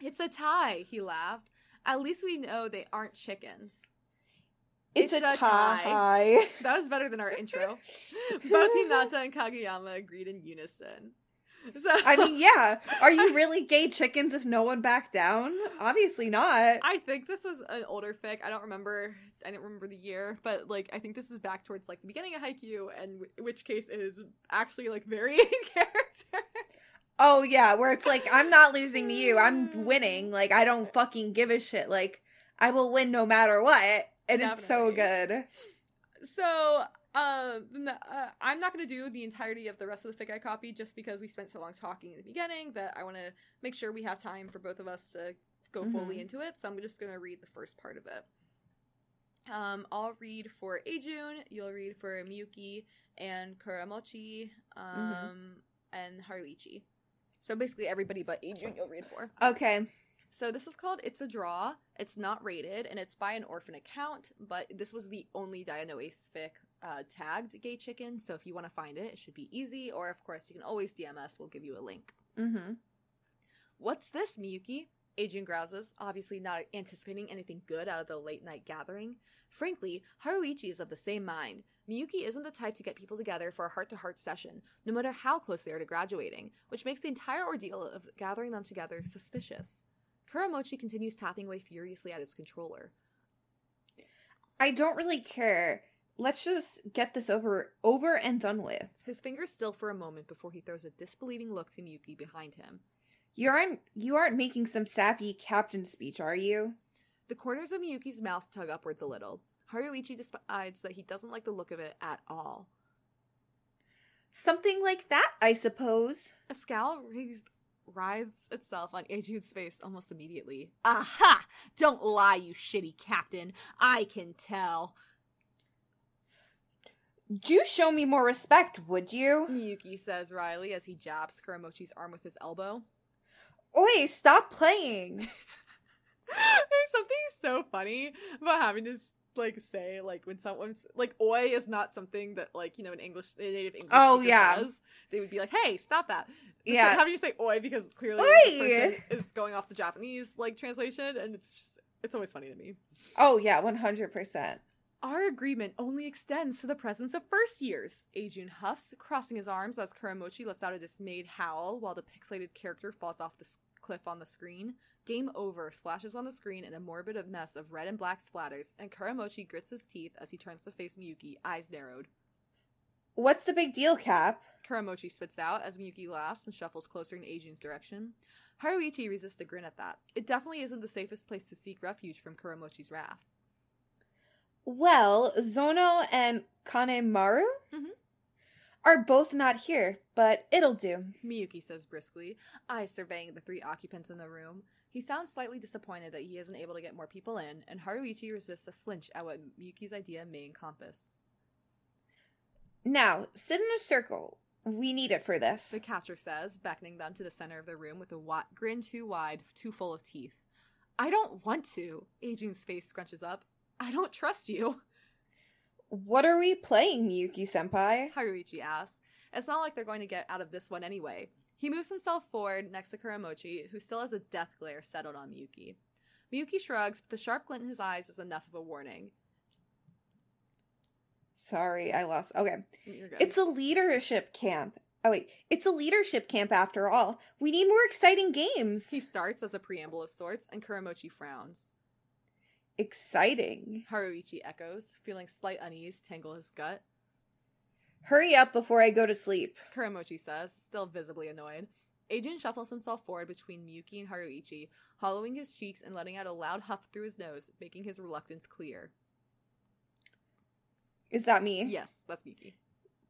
It's a tie, he laughed. At least we know they aren't chickens. It's, it's a, a tie. tie. That was better than our intro. Both Hinata and Kageyama agreed in unison. So, I mean, yeah. Are you really gay chickens if no one backed down? Obviously not. I think this was an older fic. I don't remember. I don't remember the year, but like I think this is back towards like the beginning of Haikyuu, and w- which case is actually like varying character. Oh yeah, where it's like I'm not losing to you. I'm winning. Like I don't fucking give a shit. Like I will win no matter what, and Definitely. it's so good. So uh, uh, I'm not going to do the entirety of the rest of the fic I copied just because we spent so long talking in the beginning that I want to make sure we have time for both of us to go mm-hmm. fully into it. So I'm just going to read the first part of it. Um, I'll read for Eijun, you'll read for Miyuki and Kuramochi, mm-hmm. um, mm-hmm. and Haruichi. So basically everybody but Eijun you'll read for. Okay. So this is called It's a Draw. It's not rated, and it's by an orphan account, but this was the only fic uh, tagged gay chicken. So if you want to find it, it should be easy. Or of course, you can always DM us. We'll give you a link. Mm-hmm. What's this, Miyuki? Adrian grouses, obviously not anticipating anything good out of the late night gathering. Frankly, Haruichi is of the same mind. Miyuki isn't the type to get people together for a heart to heart session, no matter how close they are to graduating, which makes the entire ordeal of gathering them together suspicious. Kuramochi continues tapping away furiously at his controller. I don't really care. Let's just get this over over and done with. His fingers still for a moment before he throws a disbelieving look to Miyuki behind him. You aren't you aren't making some sappy captain speech, are you? The corners of Miyuki's mouth tug upwards a little. Haruichi decides that he doesn't like the look of it at all. Something like that, I suppose. A scowl writhes itself on Eijun's face almost immediately. Aha! Don't lie, you shitty captain. I can tell. Do show me more respect, would you? Miyuki says wryly as he jabs Kuramochi's arm with his elbow. Oi, stop playing. There's something so funny about having to like say like when someone's like oi is not something that like you know an English native English oh yeah says. they would be like hey stop that yeah so having you say oi because clearly oi! person is going off the Japanese like translation and it's just it's always funny to me oh yeah one hundred percent our agreement only extends to the presence of first years, Eijun huffs, crossing his arms as Kuramochi lets out a dismayed howl while the pixelated character falls off the cliff on the screen. Game over splashes on the screen in a morbid mess of red and black splatters, and Kuramochi grits his teeth as he turns to face Miyuki, eyes narrowed. What's the big deal, Cap? Kuramochi spits out as Miyuki laughs and shuffles closer in Eijun's direction. Haruichi resists a grin at that. It definitely isn't the safest place to seek refuge from Kuramochi's wrath. Well, Zono and Kanemaru mm-hmm. are both not here, but it'll do. Miyuki says briskly, eyes surveying the three occupants in the room. He sounds slightly disappointed that he isn't able to get more people in, and Haruichi resists a flinch at what Miyuki's idea may encompass. Now, sit in a circle. We need it for this. The catcher says, beckoning them to the center of the room with a wa- grin too wide, too full of teeth. I don't want to. Eijun's face scrunches up. I don't trust you. What are we playing, Miyuki senpai? Haruichi asks. It's not like they're going to get out of this one anyway. He moves himself forward next to Kuramochi, who still has a death glare settled on Miyuki. Miyuki shrugs, but the sharp glint in his eyes is enough of a warning. Sorry, I lost. Okay. It's a leadership camp. Oh wait, it's a leadership camp after all. We need more exciting games. He starts as a preamble of sorts, and Kuramochi frowns. Exciting. Haruichi echoes, feeling slight unease tangle his gut. Hurry up before I go to sleep. Kuramochi says, still visibly annoyed. Adrian shuffles himself forward between Miyuki and Haruichi, hollowing his cheeks and letting out a loud huff through his nose, making his reluctance clear. Is that me? Yes, that's Miyuki.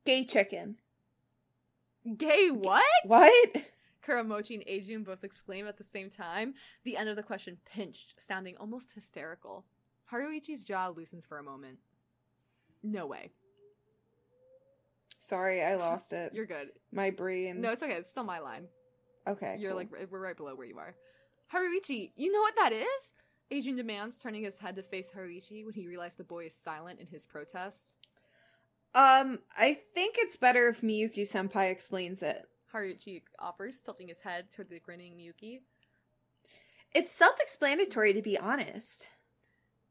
Gay chicken. Gay what? What? Kuramochi and Adrian both exclaim at the same time, the end of the question pinched, sounding almost hysterical. Haruichi's jaw loosens for a moment. No way. Sorry, I lost it. You're good. My brain. No, it's okay. It's still my line. Okay. You're cool. like we're right below where you are. Haruichi, you know what that is? Adrian demands, turning his head to face Haruichi when he realized the boy is silent in his protests. Um, I think it's better if Miyuki Senpai explains it. Haruichi offers, tilting his head toward the grinning Miyuki. It's self-explanatory, to be honest.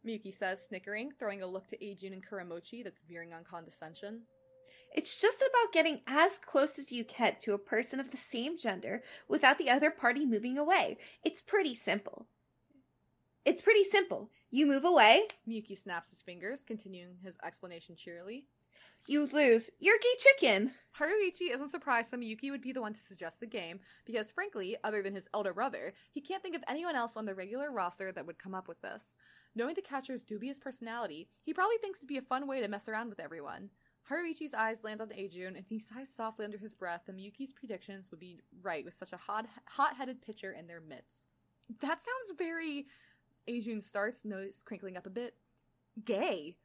Miyuki says, snickering, throwing a look to Adrian and Kuramochi that's veering on condescension. It's just about getting as close as you can to a person of the same gender without the other party moving away. It's pretty simple. It's pretty simple. You move away, Miyuki snaps his fingers, continuing his explanation cheerily. you lose. You're gay chicken. Haruichi isn't surprised that Miyuki would be the one to suggest the game, because frankly, other than his elder brother, he can't think of anyone else on the regular roster that would come up with this. Knowing the catcher's dubious personality, he probably thinks it'd be a fun way to mess around with everyone. Haruichi's eyes land on Adrian, and he sighs softly under his breath that Miyuki's predictions would be right with such a hot, hot-headed pitcher in their midst. That sounds very... Adrian starts, nose crinkling up a bit. Gay.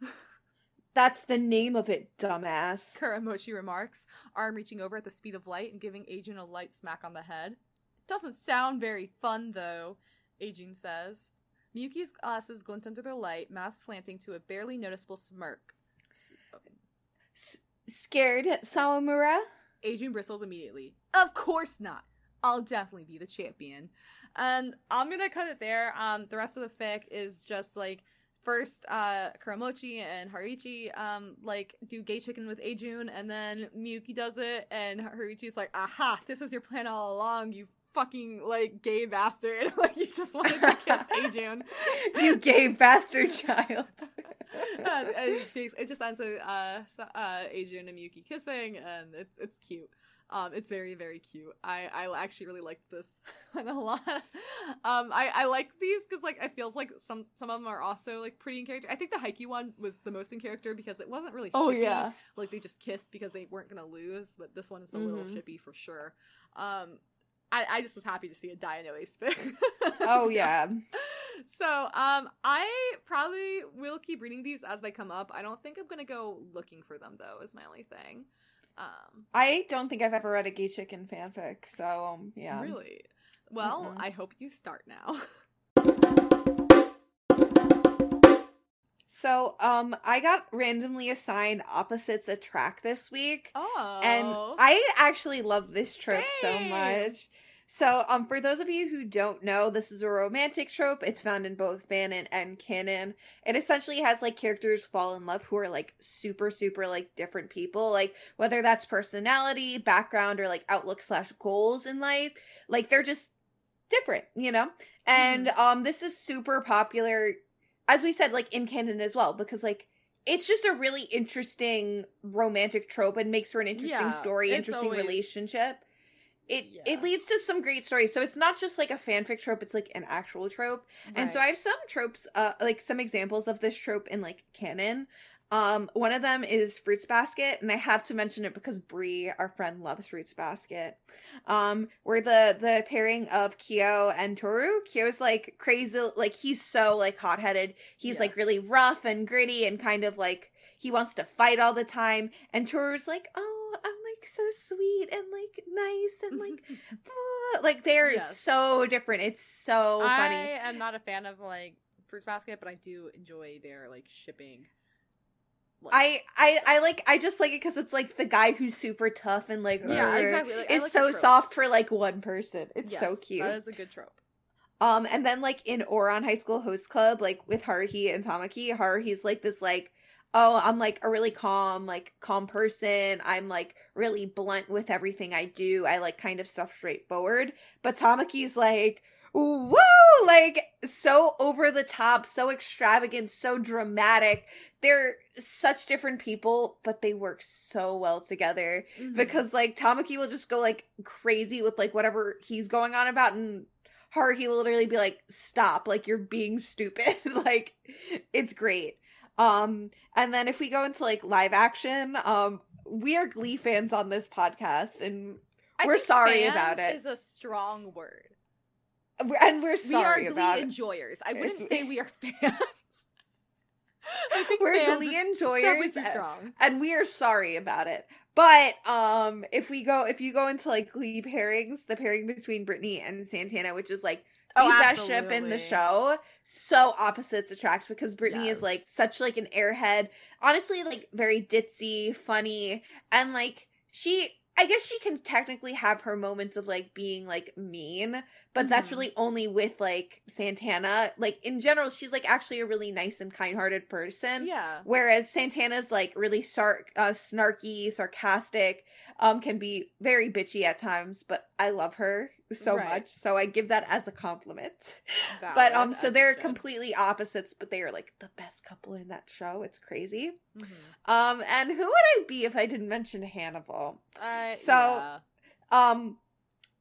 That's the name of it, dumbass. Kuramochi remarks, arm reaching over at the speed of light and giving Adrian a light smack on the head. It Doesn't sound very fun, though, Adrian says. Miyuki's glasses glint under the light, mouth slanting to a barely noticeable smirk. Scared, Sawamura? Adrian bristles immediately. Of course not. I'll definitely be the champion. And I'm gonna cut it there. Um, the rest of the fic is just like first uh Kuramochi and Haruichi um like do gay chicken with Eijun and then Miyuki does it and Haruichi's like, aha, this was your plan all along, you fucking like gay bastard. like you just wanted to kiss Eijun. you gay bastard child. uh, it, just ends with uh, uh, Adrian and Miyuki kissing, and it's it's cute. Um, it's very very cute. I I actually really like this one a lot. Um, I I like these because like I feel like some some of them are also like pretty in character. I think the Haikyuu one was the most in character because it wasn't really. oh shippy. yeah. like they just kissed because they weren't gonna lose. But this one is a little Mhm. shippy for sure. Um, I I just was happy to see a Dianoe spin. Oh yeah. So, um, I probably will keep reading these as they come up. I don't think I'm gonna go looking for them though. Is my only thing. Um, I don't think I've ever read a gay chicken fanfic, so um, yeah. really. Well, Mm-mm. I hope you start now. So, um, I got randomly assigned opposites attract this week, Oh, and I actually love this trope so much. So, um, for those of you who don't know, this is a romantic trope. It's found in both fanon and canon. It essentially has like characters fall in love who are like super, super like different people, like whether that's personality, background, or like outlook slash goals in life. Like they're just different, you know. And um, this is super popular, as we said, like in canon as well, because like it's just a really interesting romantic trope and makes for an interesting Yeah, story, interesting relationship it Yeah. it leads to some great stories. So it's not just like a fanfic trope; it's like an actual trope. And so I have some tropes, uh, like some examples of this trope in like canon. Um, one of them is Fruits Basket, and I have to mention it because Brie, our friend, loves Fruits Basket. Um, where the the pairing of Kyo and Tohru, Kyo's like crazy, like he's so like hot headed. He's like really rough and gritty, and kind of like he wants to fight all the time. And Tohru's like, oh, like so sweet and like nice and like ah," like they're Yes. so different. It's so funny. I am not a fan of like Fruits Basket, but I do enjoy their like shipping. like- I I I like I just like it because it's like the guy who's super tough and like yeah, exactly. Like, is like so soft for like one person. It's so cute. That is a good trope. Um, and then like in Ouran High School Host Club, like with Haruhi and Tamaki, Haruhi's like this like oh, I'm like a really calm, like calm person. I'm like really blunt with everything I do. I like kind of stuff straightforward. But Tamaki's like, woo, like so over the top, so extravagant, so dramatic. They're such different people, but they work so well together Mhm. because like Tamaki will just go like crazy with like whatever he's going on about and her he will literally be like stop like you're being stupid like it's great um and then if we go into like live action um we are glee fans on this podcast and I we're sorry about it. Is a strong word. and we're sorry we are about Glee it enjoyers. I wouldn't It's- say we are fans. I think we're fans glee enjoyers strong. and we are sorry about it. But um if we go if you go into like Glee pairings, the pairing between Brittany and Santana, which is like Oh, best ship in the show, so opposites attract because Brittany is like such like an airhead, honestly like very ditzy, funny, and like she I guess she can technically have her moments of like being like mean, but that's Mhm. really only with like Santana. Like in general, she's like actually a really nice and kind-hearted person. Yeah. Whereas Santana's like really sar- uh, snarky, sarcastic, um, can be very bitchy at times, but I love her so Right. much, so I give that as a compliment. but um, so they're completely opposites, but they are like the best couple in that show. It's crazy. Mhm. Um, and who would I be if I didn't mention Hannibal? Uh, So- yeah. um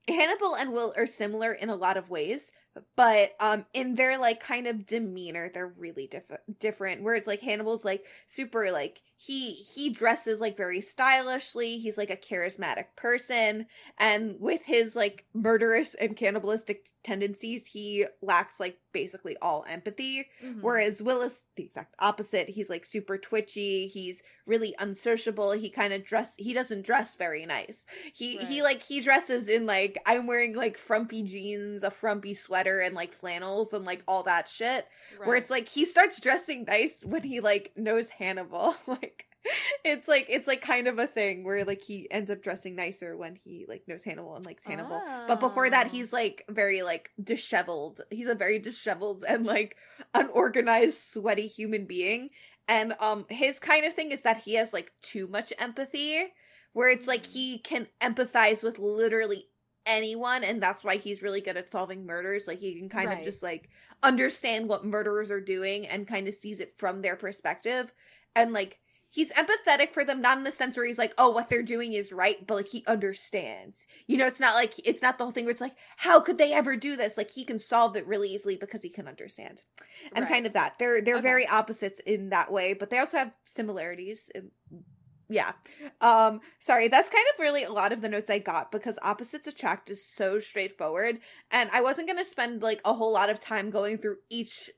Hannibal and Will are similar in a lot of ways, but um in their like kind of demeanor they're really diff- different. Whereas like Hannibal's like super like he he dresses like very stylishly, he's like a charismatic person and with his like murderous and cannibalistic tendencies, he lacks like basically all empathy. Mhm. Whereas Willis, the exact opposite, he's like super twitchy. He's really unsociable. He kind of dress. He doesn't dress very nice. He he like he dresses in like I'm wearing like frumpy jeans, a frumpy sweater, and like flannels and like all that shit. Where it's like he starts dressing nice when he like knows Hannibal. like it's like it's like kind of a thing where like he ends up dressing nicer when he like knows Hannibal and likes Hannibal. But before that, Oh. he's like very like disheveled. He's a very disheveled and like unorganized, sweaty human being. And um his kind of thing is that he has like too much empathy, where it's like he can empathize with literally anyone, and that's why he's really good at solving murders. Like he can kind Right. of just like understand what murderers are doing and kind of sees it from their perspective. And like he's empathetic for them, not in the sense where he's like, oh, what they're doing is right, but like he understands. You know, it's not like it's not the whole thing where it's like, how could they ever do this? Like he can solve it really easily because he can understand. And Right. kind of that. They're they're Okay. very opposites in that way, but they also have similarities. in- yeah. Um sorry, that's kind of really a lot of the notes I got because opposites attract is so straightforward and I wasn't going to spend like a whole lot of time going through each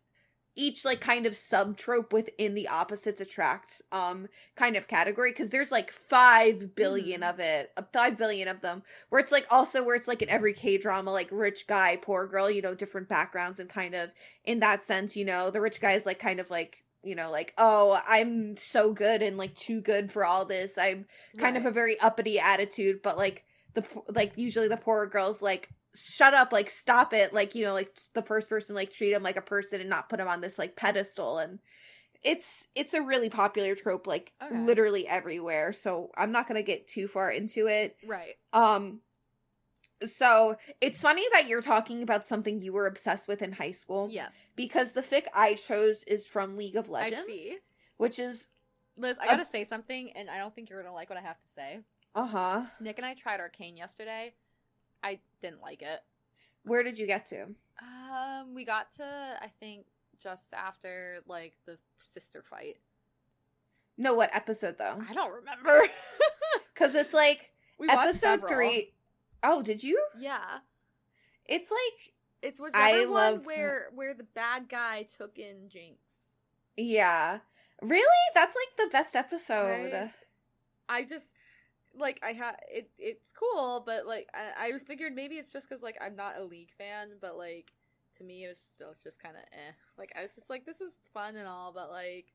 each like kind of sub trope within the opposites attract um kind of category because there's like five billion Mhm. of it uh, five billion of them where it's like also where it's like in every k drama like rich guy poor girl you know different backgrounds and kind of in that sense you know the rich guy is like kind of like you know like oh i'm so good and like too good for all this i'm kind of a very uppity attitude but like the like usually the poor girl's like shut up like stop it like you know like the first person like treat him like a person and not put him on this like pedestal and it's it's a really popular trope like Okay. literally everywhere so i'm not gonna get too far into it right. um so it's funny that you're talking about something you were obsessed with in high school Yes. because the fic i chose is from league of I legends see. which is Liz, I gotta say something, and I don't think you're gonna like what I have to say. uh-huh Nick and I tried Arcane yesterday. I didn't like it. where did you get to Um, we got to I think just after like the sister fight. no what episode though I don't remember. because it's like we episode several. three oh did you Yeah, it's like it's whichever I one love- where where the bad guy took in Jinx. yeah really that's like the best episode Right. I just like I had it. It's cool, but like I, I figured maybe it's just because like I'm not a league fan, but like to me it was still just kind of eh. Like I was just like this is fun and all, but like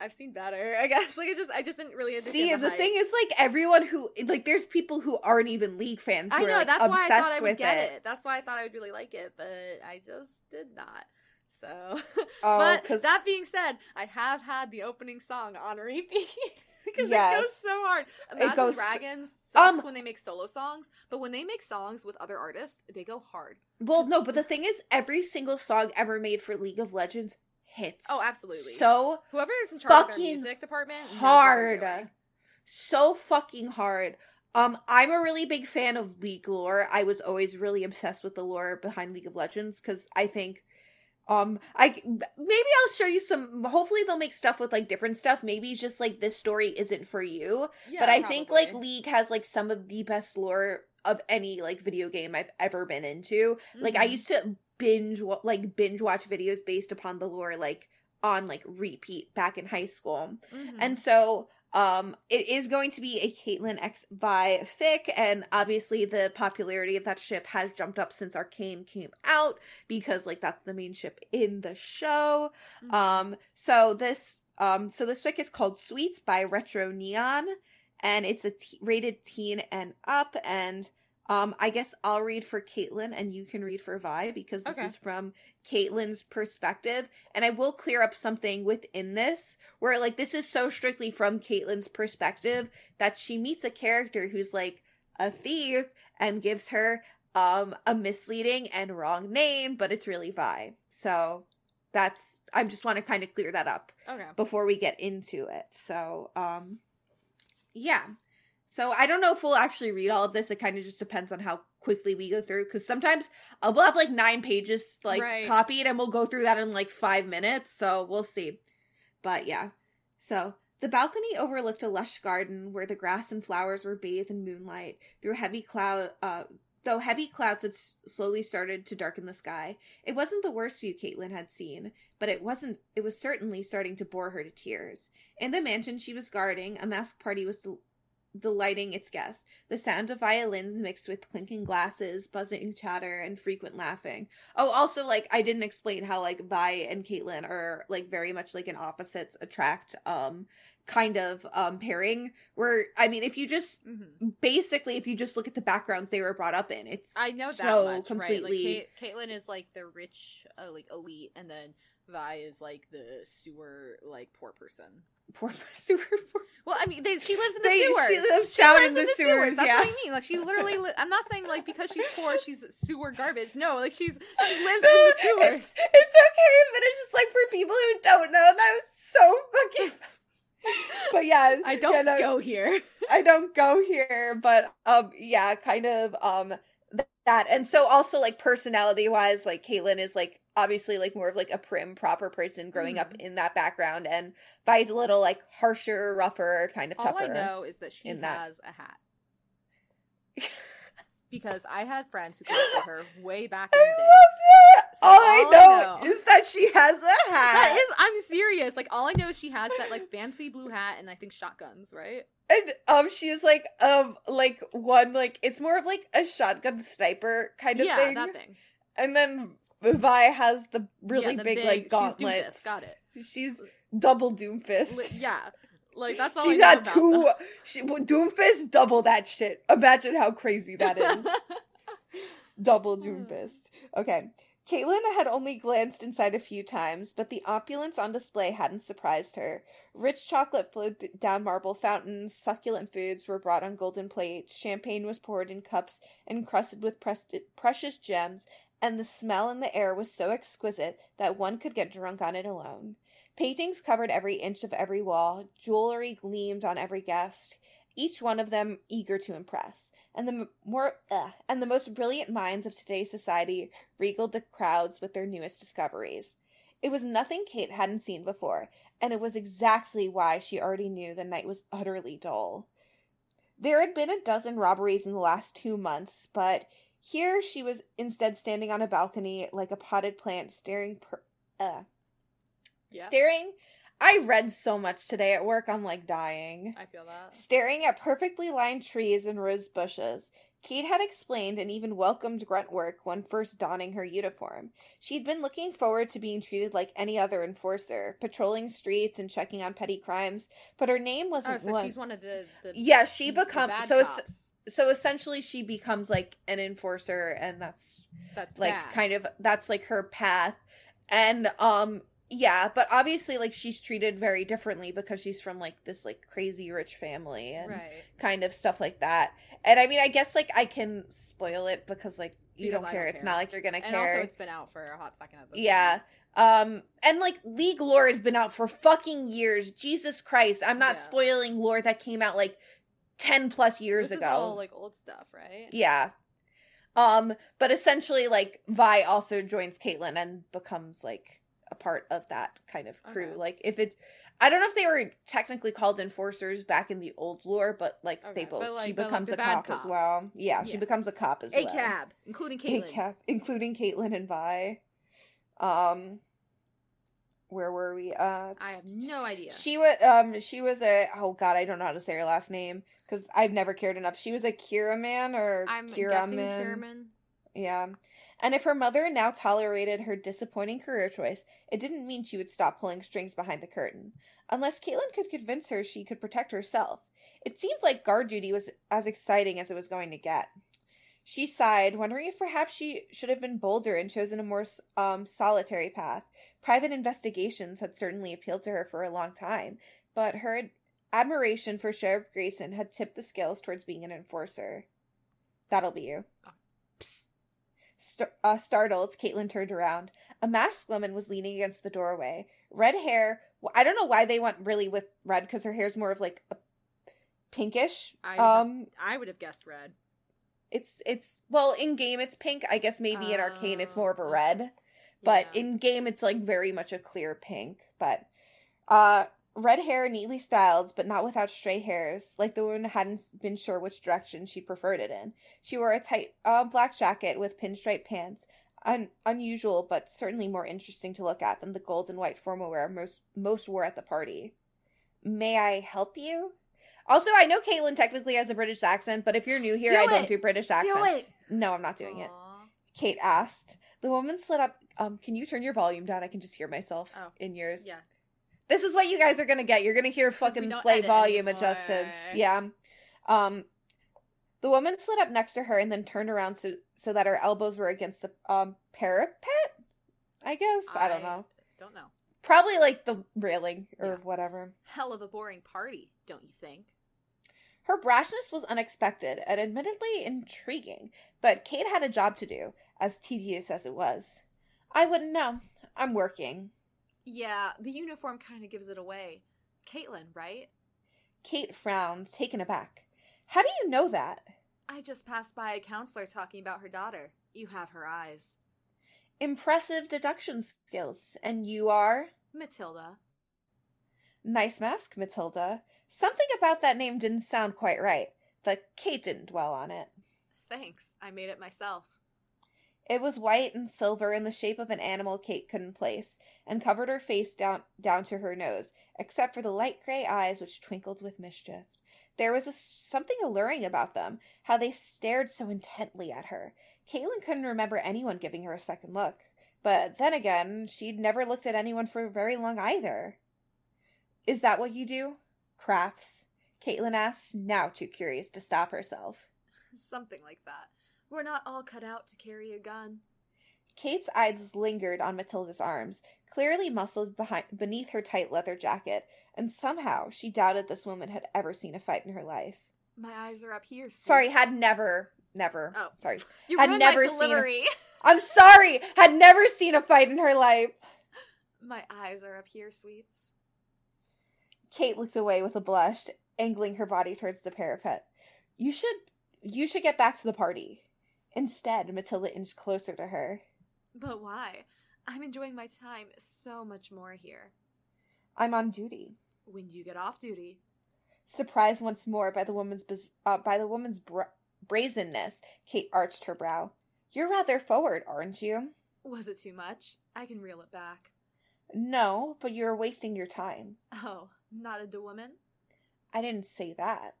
I've seen better. I guess like it just I just didn't really. See, the hype. thing is, like everyone who like, there's people who aren't even league fans. I are, know like, that's why I obsessed thought I would with get it. That's why I thought I would really like it, but I just did not. So, Oh, but that being said, I have had the opening song on repeat because it Yes. goes so hard. Imagine goes- Dragons um, when they make solo songs, but when they make songs with other artists, they go hard. Well, no, but the thing is, every single song ever made for League of Legends hits. Oh, absolutely. so whoever is in charge of their music department knows what they're hard, so fucking hard. Um, I'm a really big fan of League lore. I was always really obsessed with the lore behind League of Legends because I think, um, I maybe I'll show you some. Hopefully, they'll make stuff with like different stuff. Maybe just like this story isn't for you. Yeah, but I think like. League has like some of the best lore of any like video game I've ever been into. Like I Mhm. used to binge like binge watch videos based upon the lore like on like repeat back in high school. Mhm. And so um it is going to be a Caitlyn X Vi fic and obviously the popularity of that ship has jumped up since Arcane came out because like that's the main ship in the show. Mhm. Um so this um so this fic is called Sweets by Retro Neon and it's a t- rated teen and up and um I guess I'll read for Caitlin and you can read for Vi because this Okay. is from Caitlin's perspective and I will clear up something within this where like this is so strictly from Caitlin's perspective that she meets a character who's like a thief and gives her um a misleading and wrong name but it's really Vi. So that's I just want to kind of clear that up okay. before we get into it. So, um yeah. So I don't know if we'll actually read all of this. It kind of just depends on how quickly we go through cuz sometimes I'll we'll have like 9 pages like Right. copied and we'll go through that in like 5 minutes. So, we'll see. But yeah. So, the balcony overlooked a lush garden where the grass and flowers were bathed in moonlight through heavy cloud uh Though heavy clouds had slowly started to darken the sky, it wasn't the worst view Caitlin had seen, but it wasn't it was certainly starting to bore her to tears. In the mansion she was guarding, a masked party was delighting its guests. The sound of violins mixed with clinking glasses, buzzing chatter, and frequent laughing. Oh, also like I didn't explain how like Vi and Caitlin are like very much like an opposites attract um kind of um pairing where I mean if you just hmm basically if you just look at the backgrounds they were brought up in it's I know that so much, completely right? Like, Kate, Caitlyn is like the rich, uh, like elite, and then Vi is like the sewer, like poor person. Poor sewer poor. Well, I mean, they, she lives in the They- sewers. she lives down lives in the sewers, That's yeah. what I mean. Like she literally. Li- I'm not saying like because she's poor, she's sewer garbage. No, like she's she lives No, in the sewers. It's, it's okay, but it's just like for people who don't know, that was so fucking. but yeah, I don't yeah, no, go here. I don't go here, but um, yeah, kind of um th- that, and so also like personality wise, like Caitlin is like obviously like more of like a prim, proper person growing up Mm-hmm. in that background, and Vi's a little like harsher, rougher, kind of All tougher. I know is that she in that. has a hat. because I had friends who collected her way back in the day. So all, I all I know, know- is that she has a hat. That is, I'm serious. Like all I know is she has that like fancy blue hat and I think shotguns, right? and um she is like um like one like it's more of like a shotgun sniper kind of yeah, thing. that thing. And then Vi has the really Yeah, the big, like she's gauntlets. Doomfist, Got it. She's double Doomfist. Li- yeah, like that's all She's I got two. She well, Doomfist double that shit. Imagine how crazy that is. double. Doomfist. Okay. Caitlin had only glanced inside a few times, but the opulence on display hadn't surprised her. Rich chocolate flowed th- down marble fountains, succulent foods were brought on golden plates, champagne was poured in cups encrusted with presti- precious gems, and the smell in the air was so exquisite that one could get drunk on it alone. Paintings covered every inch of every wall, jewelry gleamed on every guest, each one of them eager to impress. And the more and the most brilliant minds of today's society regaled the crowds with their newest discoveries. It was nothing Kate hadn't seen before, and it was exactly why she already knew the night was utterly dull. There had been a dozen robberies in the last two months, but here she was instead standing on a balcony like a potted plant, staring per- uh, yeah, staring. I read so much today at work, I'm like dying. I feel that. Staring at perfectly lined trees and rose bushes, Kate had explained and even welcomed grunt work when first donning her uniform. She'd been looking forward to being treated like any other enforcer, patrolling streets and checking on petty crimes, but her name Oh, wasn't so one. she's one of the, the Yeah, she become- so cops. So essentially, she becomes like an enforcer, and that's That's like bad. kind of that's like her path. And um yeah but obviously like she's treated very differently because she's from like this like crazy rich family and Right. kind of stuff like that. And i mean i guess like i can spoil it because like you Because don't care. don't it's not like you're gonna And care. also, it's been out for a hot second yeah. um and like league lore has been out for fucking years. Jesus christ. I'm not Yeah. spoiling lore that came out like 10 plus years this ago Is all like old stuff, right? yeah. Um, but essentially like Vi also joins Caitlyn and becomes like a part of that kind of crew. Okay. Like if it's I don't know if they were technically called enforcers back in the old lore, but like they both but, like- she but, like, becomes a cop as well. Yeah, she becomes a cop as A well. cab. including A cab, including Caitlyn and Vi. Um where were we? Uh I have no idea. she was um she was a oh god I don't know how to say her last name because I've never cared enough. She was a Kiramman or I'm Kiramman. Yeah. And if her mother now tolerated her disappointing career choice, it didn't mean she would stop pulling strings behind the curtain. Unless Caitlin could convince her she could protect herself. It seemed like guard duty was as exciting as it was going to get. She sighed, wondering if perhaps she should have been bolder and chosen a more um, solitary path. Private investigations had certainly appealed to her for a long time, but her admiration for Sheriff Grayson had tipped the scales towards being an enforcer. That'll be you. St- uh, startled, Caitlin turned around. A masked woman was leaning against the doorway. Red hair. I don't know why they went really with red because her hair's more of like a pinkish. I um, I would have guessed red. It's it's well in game it's pink. I guess maybe in arcane it's more of a Oh, red, but Yeah. in game it's like very much a clear pink. But uh, red hair, neatly styled, but not without stray hairs. Like the woman hadn't been sure which direction she preferred it in. She wore a tight uh, black jacket with pinstripe pants. Un- unusual, but certainly more interesting to look at than the gold and white formal wear most most wore at the party. May I help you? Also, I know Caitlin technically has a British accent, but if you're new here, Do I don't do British accents. Do it. No, I'm not doing it. Kate asked. The woman slid up. Um, can you turn your volume down? I can just hear myself Oh. in yours. Yeah. This is what you guys are gonna get. You're gonna hear fucking slay volume anymore. adjustments. Yeah. Um the woman slid up next to her and then turned around so so that her elbows were against the um parapet. I guess. I, don't know. Don't know. Probably like the railing or Yeah. whatever. Hell of a boring party, don't you think? Her brashness was unexpected and admittedly intriguing, but Kate had a job to do, as tedious as it was. I wouldn't know. I'm working. Yeah, the uniform kind of gives it away. Caitlin, right? Kate frowned, taken aback. How do you know that? I just passed by a counselor talking about her daughter. You have her eyes. Impressive deduction skills. And you are? Matilda. Nice mask, Matilda. Something about that name didn't sound quite right, but Kate didn't dwell on it. Thanks, I made it myself. It was white and silver in the shape of an animal Kate couldn't place, and covered her face down down to her nose, except for the light gray eyes which twinkled with mischief. There was a, something alluring about them, how they stared so intently at her. Caitlin couldn't remember anyone giving her a second look, but then again, she'd never looked at anyone for very long either. Is that what you do? Crafts? Caitlin asked, now too curious to stop herself. Something like that. We're not all cut out to carry a gun. Kate's eyes lingered on Matilda's arms, clearly muscled behind beneath her tight leather jacket, and somehow she doubted this woman had ever seen a fight in her life. My eyes are up here. Sorry, had never, never. Oh. sorry. you had ruined never my seen a-. I'm sorry. Had never seen a fight in her life. my eyes are up here, sweets. Kate looked away with a blush, angling her body towards the parapet. You should, you should get back to the party. Instead, Matilda inched closer to her. But why? I'm enjoying my time so much more here. I'm on duty. When do you get off duty? Surprised once more by the woman's uh, by the woman's bra- brazenness, Kate arched her brow. You're rather forward, aren't you? Was it too much? I can reel it back. No, but you're wasting your time. Oh, not a woman? I didn't say that.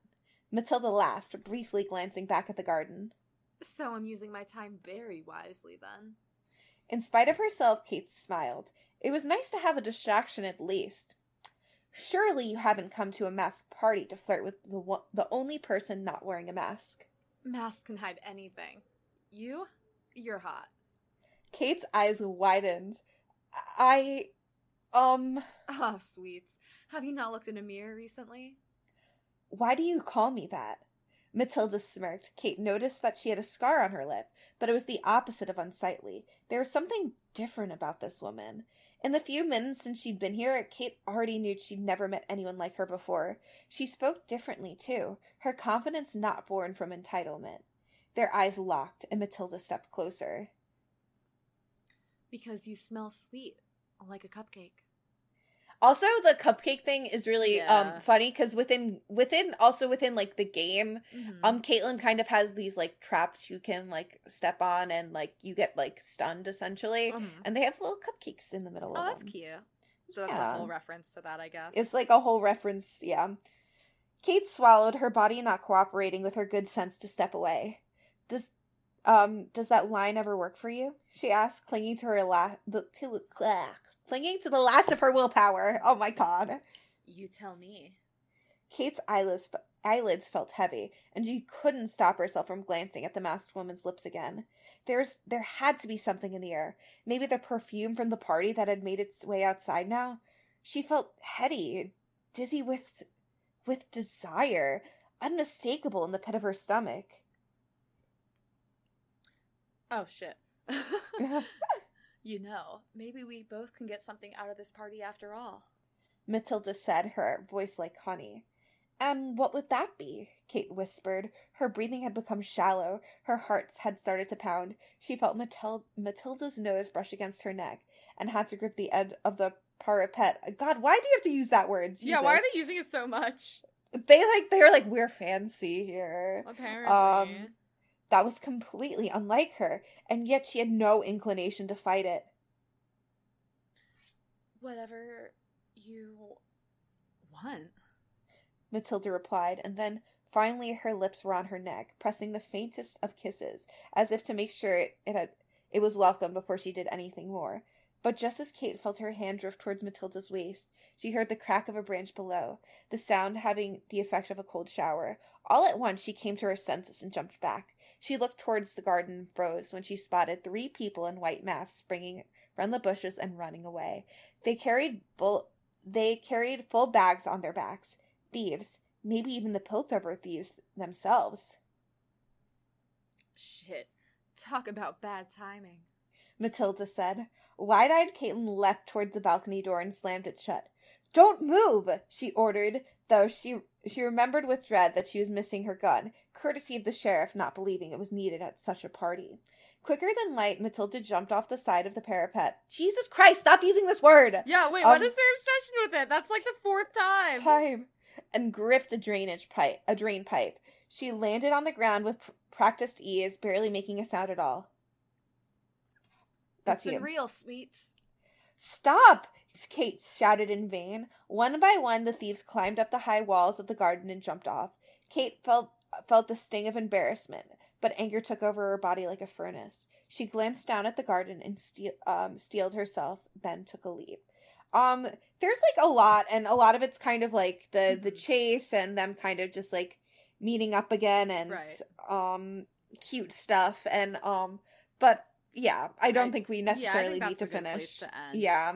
Matilda laughed, briefly glancing back at the garden. So I'm using my time very wisely then. In spite of herself, Kate smiled. It was nice to have a distraction at least. Surely you haven't come to a masked party to flirt with the one- the only person not wearing a mask. Masks can hide anything. You? You're hot. Kate's eyes widened. I, um, Oh, sweets. Have you not looked in a mirror recently? why do you call me that? Matilda smirked. Kate noticed that she had a scar on her lip, but it was the opposite of unsightly. There was something different about this woman. In the few minutes since she'd been here, Kate already knew she'd never met anyone like her before. She spoke differently, too, her confidence not born from entitlement. Their eyes locked, and Matilda stepped closer. Because you smell sweet, like a cupcake. Also, the cupcake thing is really Yeah. um funny because within within also within like the game, Mhm. um Caitlin kind of has these like traps you can like step on and like you get like stunned essentially, Mhm. and they have little cupcakes in the middle Oh, of that's them. cute. So that's a whole reference to that, I guess. It's like a whole reference, yeah. Kate swallowed, her body not cooperating with her good sense to step away. Does um does that line ever work for you? She asked, clinging to her last the to, clinging to the last of her willpower. Oh my god. You tell me. Kate's eyelids eyelids felt heavy, and she couldn't stop herself from glancing at the masked woman's lips again. There's there had to be something in the air. Maybe the perfume from the party that had made its way outside now. She felt heady, dizzy with with desire, unmistakable in the pit of her stomach. Oh, shit. you know, maybe we both can get something out of this party after all. Matilda said, her voice like honey. And what would that be? Kate whispered. Her breathing had become shallow. Her heart had started to pound. She felt Matil- Matilda's nose brush against her neck and had to grip the edge of the parapet. God, why do you have to use that word? yeah, why are they using it so much? they like they're like we're fancy here. Apparently. Um, That was completely unlike her, and yet she had no inclination to fight it. Whatever you want. Matilda replied, and then finally her lips were on her neck, pressing the faintest of kisses, as if to make sure it, it had it was welcome before she did anything more. But just as Kate felt her hand drift towards Matilda's waist, she heard the crack of a branch below, the sound having the effect of a cold shower. All at once she came to her senses and jumped back. She looked towards the garden and froze when she spotted three people in white masks springing from the bushes and running away. They carried full they carried full bags on their backs thieves, maybe even the Piltover thieves themselves. Shit. Talk about bad timing. Matilda said. Wide eyed Caitlin leapt towards the balcony door and slammed it shut. Don't move, she ordered, though she she remembered with dread that she was missing her gun, courtesy of the sheriff not believing it was needed at such a party. Quicker than light, Matilda jumped off the side of the parapet. Jesus Christ, stop using this word! yeah, wait, um, what is their obsession with it? That's like the fourth time. time and gripped a drainage pipe a drain pipe she landed on the ground with pr- practiced ease barely making a sound at all that's it's you been real, sweets. stop kate shouted in vain. One by one the thieves climbed up the high walls of the garden and jumped off. Kate felt felt the sting of embarrassment but anger took over her body like a furnace. She glanced down at the garden and steel, um, steeled herself then took a leap. Um there's like a lot and a lot of it's kind of like the the Mhm. chase and them kind of just like meeting up again and Right. um cute stuff and um but yeah i don't I- think we yeah, necessarily think need to a good place finish. to yeah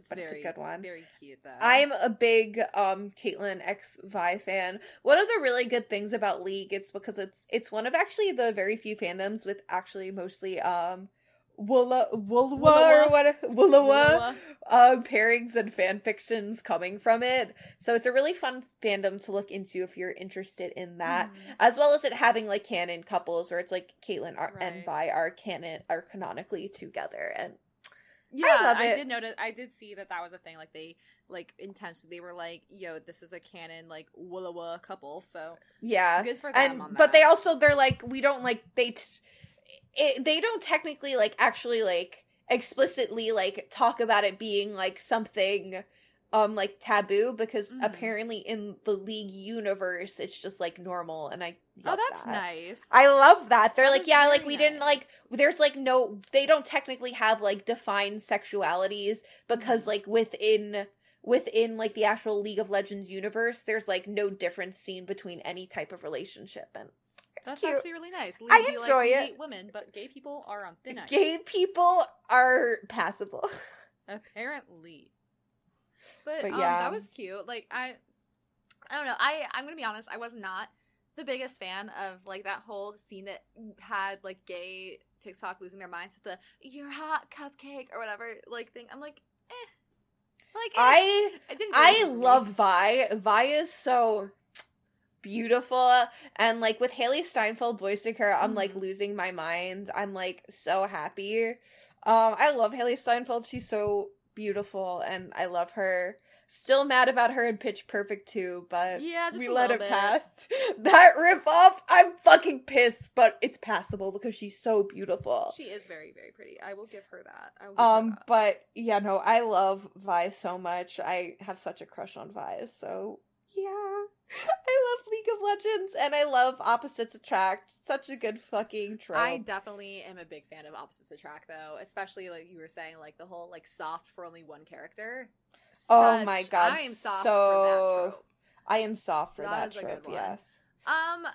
It's but it's a good one. Very cute though. i'm a big um caitlin x vi fan one of the really good things about league it's because it's it's one of actually the very few fandoms with actually mostly um Woola Woolwa Woola-wa. or what Woola Woola. uh, pairings and fan fictions coming from it. So it's a really fun fandom to look into if you're interested in that, Mhm. as well as it having like canon couples where it's like Caitlyn are, and Right. Vi are canon are canonically together, and Yeah, I it. did notice. I did see that that was a thing. Like they, like intentionally, they were like, "Yo, this is a canon like Woola couple." So yeah, good for them and on that. but they also they're like we don't like they t- it, they don't technically like actually like explicitly like talk about it being like something um like taboo because Mhm. apparently in the league universe it's just like normal and i oh, that's that. nice. I love that. They're That like, yeah, like we didn't like there's like no they don't technically have like defined sexualities because Mhm. like within within like the actual League of Legends universe, there's like no difference seen between any type of relationship and That's cute. actually really nice. I enjoy like, it. hate women, but gay people are on thin ice. Gay people are passable. Apparently. But, But um, yeah. that was cute. Like I, I don't know. I I'm gonna be honest. I was not the biggest fan of like that whole scene that had like gay TikTok losing their minds at the "you're hot cupcake" or whatever like thing. I'm like, eh. Like eh. I I didn't. I anything for me. love Vi. Vi is so beautiful and like with Hailee Steinfeld voicing her, I'm like Mhm. losing my mind. I'm like so happy. Um I love Hailee Steinfeld. She's so beautiful and I love her. Still mad about her in Pitch Perfect too, but Yeah, we let it bit. pass. That rip off, I'm fucking pissed, but it's passable because she's so beautiful. She is very, very pretty. I will give her that. I will give her Um, that. but yeah, no, I love Vi so much. I have such a crush on Vi, so yeah. I love League of Legends and I love Opposites Attract. Such a good fucking trope. I definitely am a big fan of opposites attract though, especially like you were saying, like the whole like soft for only one character. Oh my God, I am soft so- for that trope. I am soft for That that, trope, yes. Um,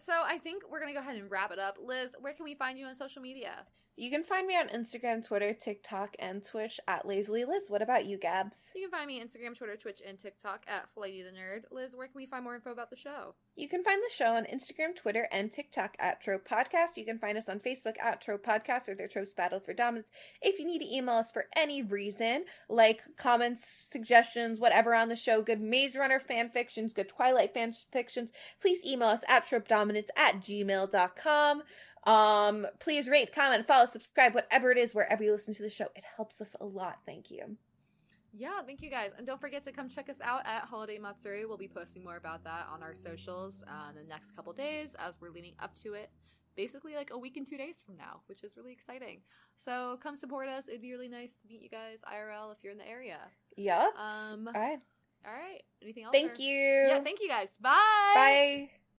so I think we're gonna go ahead and wrap it up. Liz, where can we find you on social media? You can find me on Instagram, Twitter, TikTok, and Twitch at Lazily Liz. What about you, Gabs? You can find me Instagram, Twitter, Twitch, and TikTok at Flighty the Nerd. Liz, where can we find more info about the show? You can find the show on Instagram, Twitter, and TikTok at Trope Podcast. You can find us on Facebook at Trope Podcast or their Tropes Battle for Dominance. If you need to email us for any reason, like comments, suggestions, whatever on the show, good Maze Runner fan fictions, good Twilight fan fictions, please email us at tropedominance at gmail.com. Um, please rate, comment, follow, subscribe, whatever it is, wherever you listen to the show. It helps us a lot. Thank you. Yeah, thank you guys. And don't forget to come check us out at Holiday Matsuri. We'll be posting more about that on our socials uh, in the next couple days as we're leading up to it. Basically, like a week and two days from now, which is really exciting. So come support us. It'd be really nice to meet you guys IRL if you're in the area. Yeah. Um, All right. all right. Anything else? Thank or- you. Yeah, thank you guys. Bye. Bye.